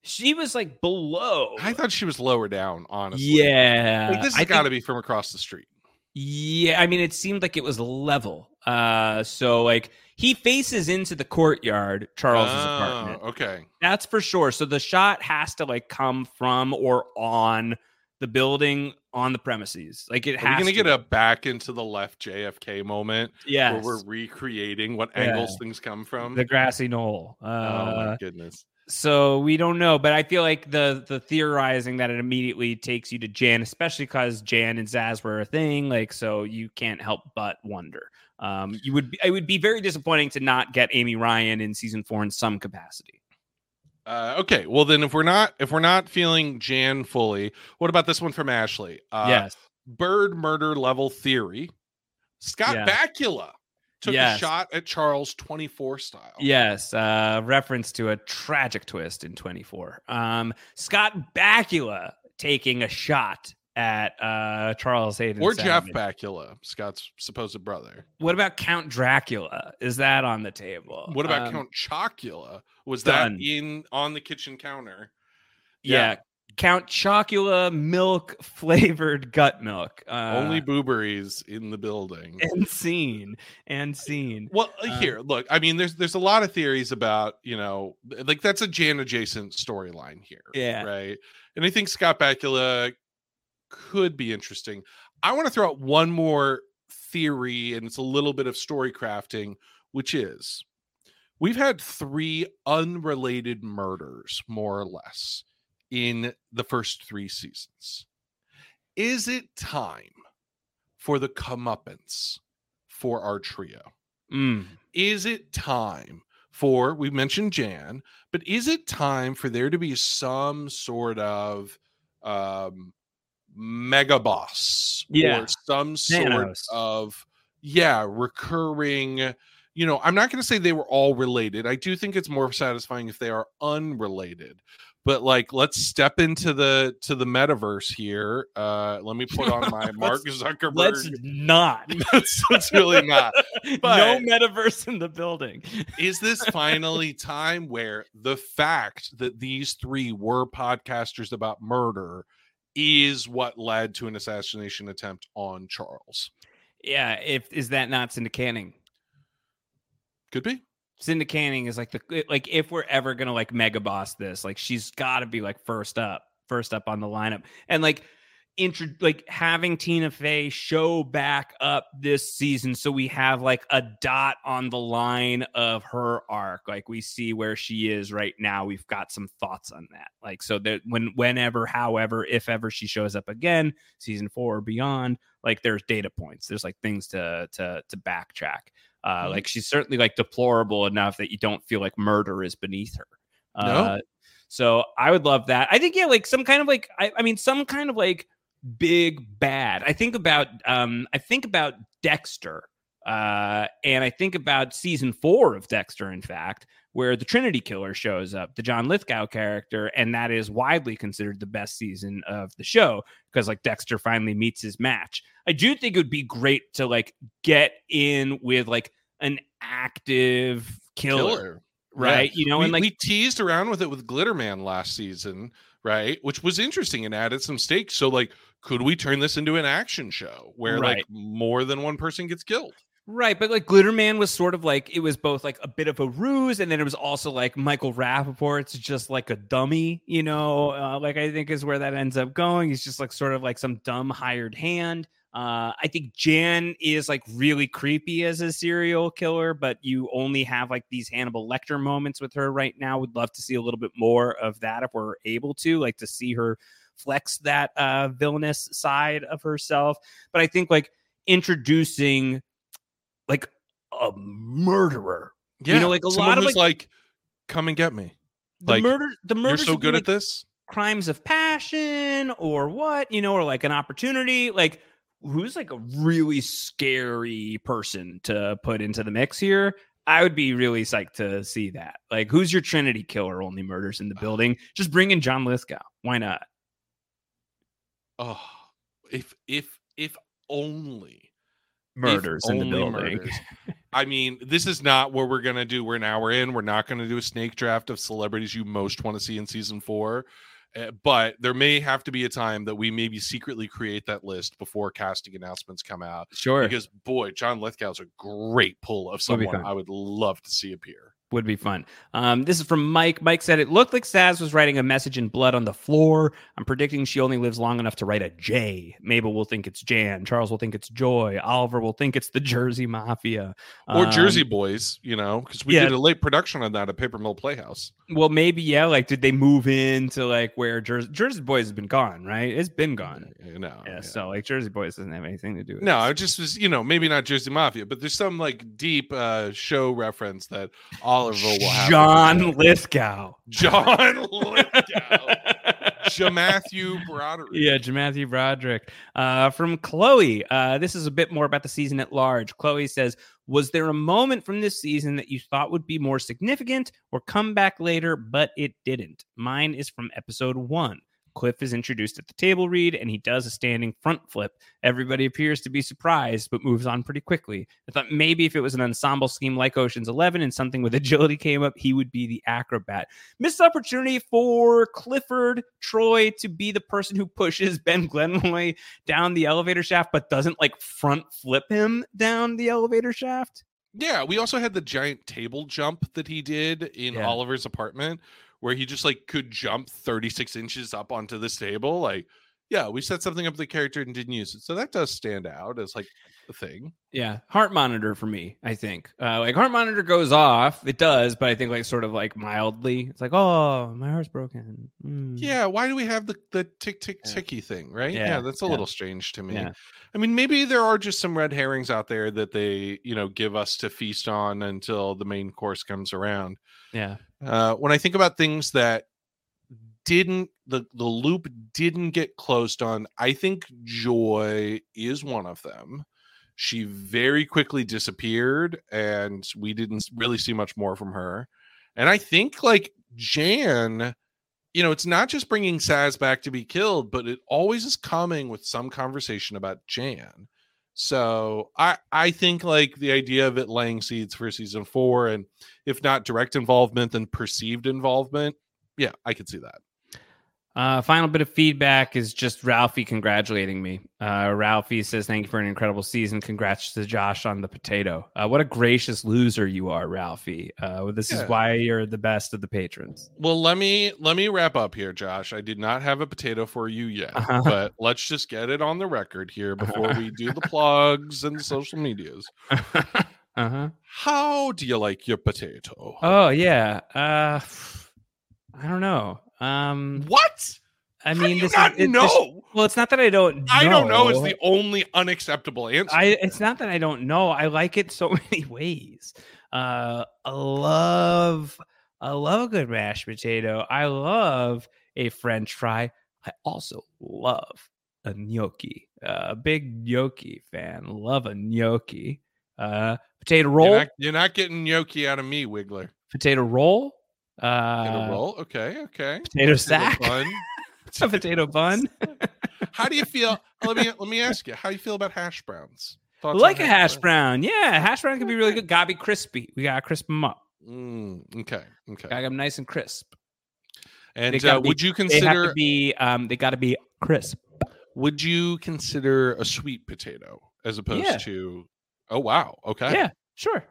she was like below. I thought she was lower down, honestly. yeah. Like this I has got to be from across the street. Yeah, I mean it seemed like it was level. Uh so like he faces into the courtyard, Charles's Oh, apartment. Okay. That's for sure. So the shot has to like come from or on the building on the premises. Like it Are we has gonna to. get a back into the left JFK moment Yeah, where we're recreating what Yeah. angles things come from? the grassy knoll. Uh, oh my goodness. so we don't know, but I feel like the the theorizing that it immediately takes you to Jan, especially because Jan and Sazz were a thing. Like, so you can't help but wonder. Um, you would be, it would be very disappointing to not get Amy Ryan in season four in some capacity. Uh, okay, well then, if we're not if we're not feeling Jan fully, what about this one from Ashley? Uh, yes, bird murder level theory. Scott Yeah. Bakula took Yes. a shot at Charles twenty four style. yes, uh, reference to a tragic twist in twenty four. Um, Scott Bakula taking a shot at uh, Charles Haden or Jeff Savage. Bakula, Scott's supposed brother. What about Count Dracula? Is that on the table? What about Um, Count Chocula? Was done. that in on the kitchen counter? Yeah. Count Chocula milk flavored gut milk. Uh, Only booberies in the building. and seen and seen. Well, uh, Uh, here, look. I mean, there's there's a lot of theories about you know, like that's a Jan adjacent storyline here, Yeah. right? And I think Scott Bakula could be interesting. I want to throw out one more theory, and it's a little bit of story crafting, which is we've had three unrelated murders, more or less, in the first three seasons. Is it time for the comeuppance for our trio? Mm. is it time for we mentioned Jan, but is it time for there to be some sort of um mega boss Yeah. or some sort Thanos. of yeah, recurring you know, I'm not going to say they were all related. I do think it's more satisfying if they are unrelated. But like let's step into the to the metaverse here. Uh let me put on my *laughs* Mark Zuckerberg. Let's not. *laughs* let's, let's really not. *laughs* no metaverse in the building. is this finally time where the fact that these three were podcasters about murder is what led to an assassination attempt on Charles? Yeah, if is that not Cinda Canning? Could be. Cinda Canning is like the like if we're ever gonna like mega boss this, like she's got to be like first up, first up on the lineup, and like intro like having Tina Fey show back up this season, so we have like a dot on the line of her arc. Like we see where she is right now. We've got some thoughts on that. Like so that when whenever, however, if ever she shows up again, season four or beyond, like there's data points. There's like things to to to backtrack. Uh, Mhm. Like she's certainly like deplorable enough that you don't feel like murder is beneath her. No. Uh, so I would love that. I think yeah, like some kind of like I, I mean some kind of like big bad. I think about um I think about Dexter. Uh and I think about season 4 of Dexter in fact where the Trinity killer shows up, the John Lithgow character and that is widely considered the best season of the show because like Dexter finally meets his match. I do think it would be great to like get in with like an active killer, right? Yeah. You know, we, and like we teased around with it with Glitterman last season, right? Which was interesting and added some stakes. So, like, could we turn this into an action show where like more than one person gets killed? Right, but like Glitterman was sort of like it was both like a bit of a ruse, and then it was also like Michael Rappaport's just like a dummy, you know. Uh, like I think is where that ends up going. He's just like sort of like some dumb hired hand. Uh, I think Jan is like really creepy as a serial killer, but you only have like these Hannibal Lecter moments with her right now. Would love to see a little bit more of that if we're able to, like to see her flex that uh villainous side of herself. But I think like introducing like a murderer. Yeah, you know, like, a lot of, who's like, come and get me. The Like, murder, the murder. You're so good at this. crimes of passion or what, you know, or like an opportunity. Like, who's like a really scary person to put into the mix here? I would be really psyched to see that. Like, who's your Trinity killer? Only murders in the building. Just bring in John Lithgow. Why not? Oh, if if if only If Murders in the building. murders. *laughs* I mean, this is not what we're gonna do. We're an hour in. We're not gonna do a snake draft of celebrities you most want to see in season four. Uh, but there may have to be a time that we maybe secretly create that list before casting announcements come out. Sure. Because boy, John Lithgow's a great pull of someone. I would love to see appear. Would be fun. Um, this is from Mike. Mike said it looked like Sazz was writing a message in blood on the floor. I'm predicting she only lives long enough to write a J. Mabel will think it's Jan. Charles will think it's Joy. Oliver will think it's the Jersey Mafia Or Um, Jersey Boys, you know, because we yeah. did a late production on that at Paper Mill Playhouse. Well, maybe yeah. Like, did they move into like where Jersey Jersey Boys has been gone? Right? It's been gone. You know, Yeah. yeah. So like Jersey Boys doesn't have anything to do with No, this. I just was, you know, maybe not Jersey Mafia, but there's some like deep uh show reference that Oliver will have. John Lithgow. John *laughs* Lithgow. Ja Matthew Broderick. Yeah, Matthew Broderick. Uh, from Chloe. Uh, this is a bit more about the season at large. Chloe says, Was there a moment from this season that you thought would be more significant or come back later, but it didn't? Mine is from episode one. Cliff is introduced at the table read and he does a standing front flip. Everybody appears to be surprised, but moves on pretty quickly. I thought maybe if it was an ensemble scheme like Ocean's 11 and something with *laughs* agility came up, he would be the acrobat. Missed opportunity for Clifford Troy to be the person who pushes *laughs* Ben Glenroy down the elevator shaft, but doesn't like front flip him down the elevator shaft. Yeah, we also had the giant table jump that he did in Yeah. Oliver's apartment where he just like could jump 36 inches up onto this table. Like, yeah, we set something up the character and didn't use it. So that does stand out as like a thing. Yeah, heart monitor for me. I think uh, like heart monitor goes off. It does, but I think like sort of like mildly. It's like, oh, my heart's broken. Mm. Yeah, why do we have the the tick tick Yeah. ticky thing, right? Yeah, Yeah, that's a yeah. little strange to me. I mean, maybe there are just some red herrings out there that they, you know, give us to feast on until the main course comes around. Yeah, Uh, when I think about things that didn't the the loop didn't get closed on, I think Joy is one of them. She very quickly disappeared, and we didn't really see much more from her. And I think like Jan, you know, it's not just bringing Sazz back to be killed, but it always is coming with some conversation about Jan. So I I think like the idea of it laying seeds for season four, and if not direct involvement, then perceived involvement. Yeah, I could see that. Uh, final bit of feedback is just Ralphie congratulating me. Uh, Ralphie says, Thank you for an incredible season. Congrats to Josh on the potato. Uh, what a gracious loser you are, Ralphie. Uh, this Yeah. is why you're the best of the patrons. Well, let me let me wrap up here, Josh. I did not have a potato for you yet, Uh-huh. *laughs* but let's just get it on the record here before we do the plugs and the social medias. *laughs* uh huh. How do you like your potato? Oh, yeah. Uh, I don't know. Um, what? I How do mean, you this not is, it- this- know? well, it's not that I don't know. I don't know is the only unacceptable answer. I it's not that I don't know. I like it so *laughs* many ways. Uh I love I love a good mashed potato. I love a french fry. I also love a gnocchi. Uh, a big gnocchi fan. Love a gnocchi. Uh potato roll. You're not, you're not getting gnocchi out of me, Wigler. Potato roll. Uh a roll. Okay, okay. potato sack. bun. *laughs* a potato bun. *laughs* How do you feel? Let me let me ask you. How do you feel about hash browns? Thoughts like a hash brown? brown. Yeah, hash brown can be really good. Gotta be crispy. We gotta crisp them up. Mm, okay, okay. Gotta get them nice and crisp. And uh, be- would you They have to consider be um they gotta be crisp. would you consider a sweet potato as opposed Yeah. to? Oh wow. Okay. Yeah, sure.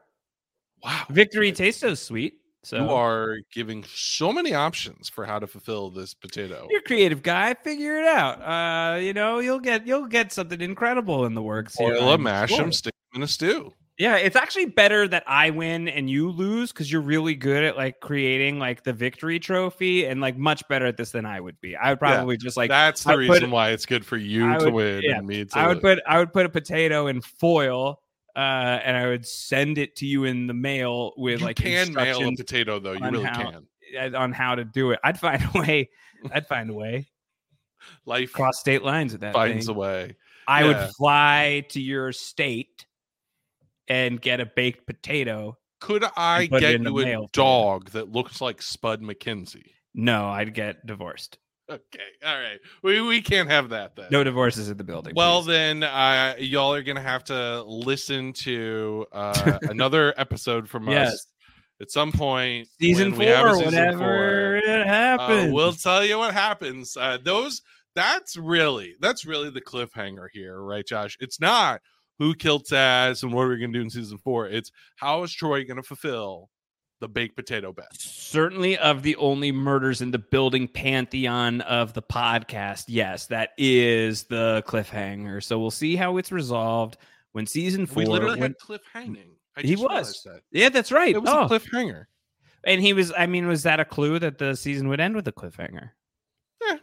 Wow. Victory tastes so sweet. So You are giving so many options for how to fulfill this potato. you're a creative guy. Figure it out. Uh, you know, you'll get you'll get something incredible in the works. Boil them, mash them, stick them in a stew. Yeah, it's actually better that I win and you lose because you're really good at like creating like the victory trophy and like much better at this than I would be. I would Yeah, probably just like That's the I put- reason why it's good for you I to would- win yeah, and me to. I would put I would put a potato in foil, uh, and I would send it to you in the mail with you like can mail a instructions potato though. You on really how- can. uh, on how to do it. I'd find a way. I'd find a way. *laughs* Life Cross state lines with that. finds thing. a way. I yeah. would fly to your state and get a baked potato. Could I get you a mail for you. dog that looks like Spud MacKenzie? No, I'd get divorced. Okay, all right. We we can't have that then. No divorces in the building. Well, please. then uh, y'all are gonna have to listen to uh, *laughs* another episode from yes, us at some point. season when we have a four, season whenever four. it Uh, happens. we'll tell you what happens. Uh, those that's really that's really the cliffhanger here, right, Josh? It's not who killed Sazz and what are we gonna do in season four. It's how is Troy gonna fulfill the baked potato bet? certainly of the only murders in the building pantheon of the podcast. Yes, that is the cliffhanger. So we'll see how it's resolved when season four. we literally when- had cliff hanging. I He just was. that. yeah, that's right. It was oh, a cliffhanger. and he was. I mean, was that a clue that the season would end with a cliffhanger? Yeah.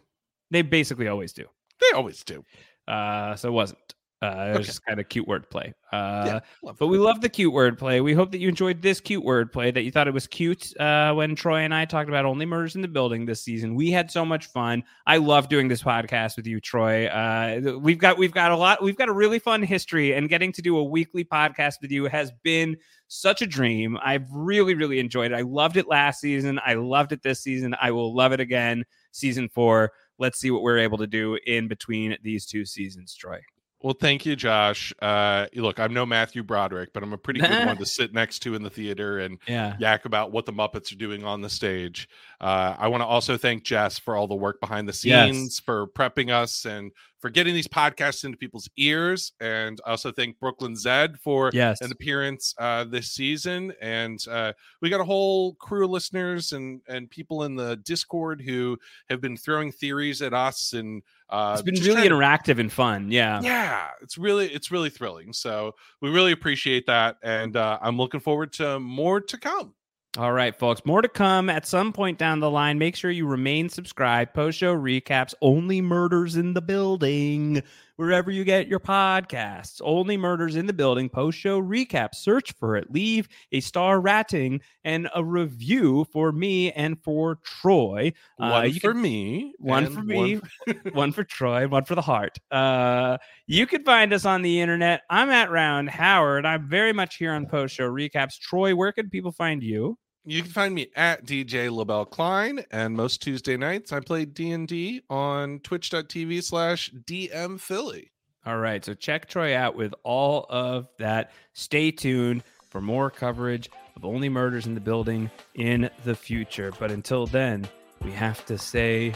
They basically always do. They always do. Uh, so it wasn't. Uh, it was Okay. just kind of cute wordplay. Uh, yeah, But we love the cute wordplay. We hope that you enjoyed this cute wordplay, that you thought it was cute uh, when Troy and I talked about only murders in the building this season. We had so much fun. I love doing this podcast with you, Troy. Uh, we've got we've got a lot. We've got a really fun history, and getting to do a weekly podcast with you has been such a dream. I've really really enjoyed it. I loved it last season. I loved it this season. I will love it again. Season four. let's see what we're able to do in between these two seasons, Troy. Well, thank you, Josh. Uh, look, I'm no Matthew Broderick, but I'm a pretty good one *laughs* to sit next to in the theater and Yeah. yak about what the Muppets are doing on the stage. Uh, I want to also thank Jess for all the work behind the Yes. scenes, for prepping us, and for getting these podcasts into people's ears. And I also thank Brooklyn Zed for Yes. an appearance uh, this season. And uh, we got a whole crew of listeners and and people in the Discord who have been throwing theories at us and uh, It's been really trying interactive and fun. Yeah. yeah it's really it's really thrilling so we really appreciate that and uh, i'm looking forward to more to come All right, folks. More to come at some point down the line. Make sure you remain subscribed. Post show recaps, only murders in the building, wherever you get your podcasts. Only murders in the building. Post show recaps. Search for it. Leave a star rating and a review for me and for Troy. Uh, one you for can- me one for me, *laughs* one for Troy, one for the heart. Uh, you can find us on the internet. I'm at Round Howard. I'm very much here on post show recaps. Troy, where can people find you? You can find me at dj labelle klein and most tuesday nights i play d&d on twitch.tv slash dm philly All right, so check Troy out with all of that. Stay tuned for more coverage of Only Murders in the Building in the future. But until then, we have to say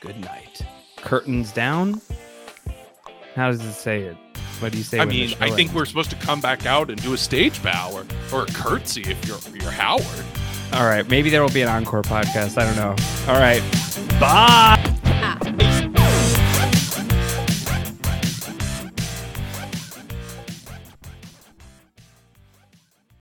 good night. Curtains down. How does it say it? What do you say? i mean i think ends? we're supposed to come back out and do a stage bow or, or a curtsy if you're you're howard all right. Maybe there will be an encore podcast. I don't know. All right. Bye. Ah.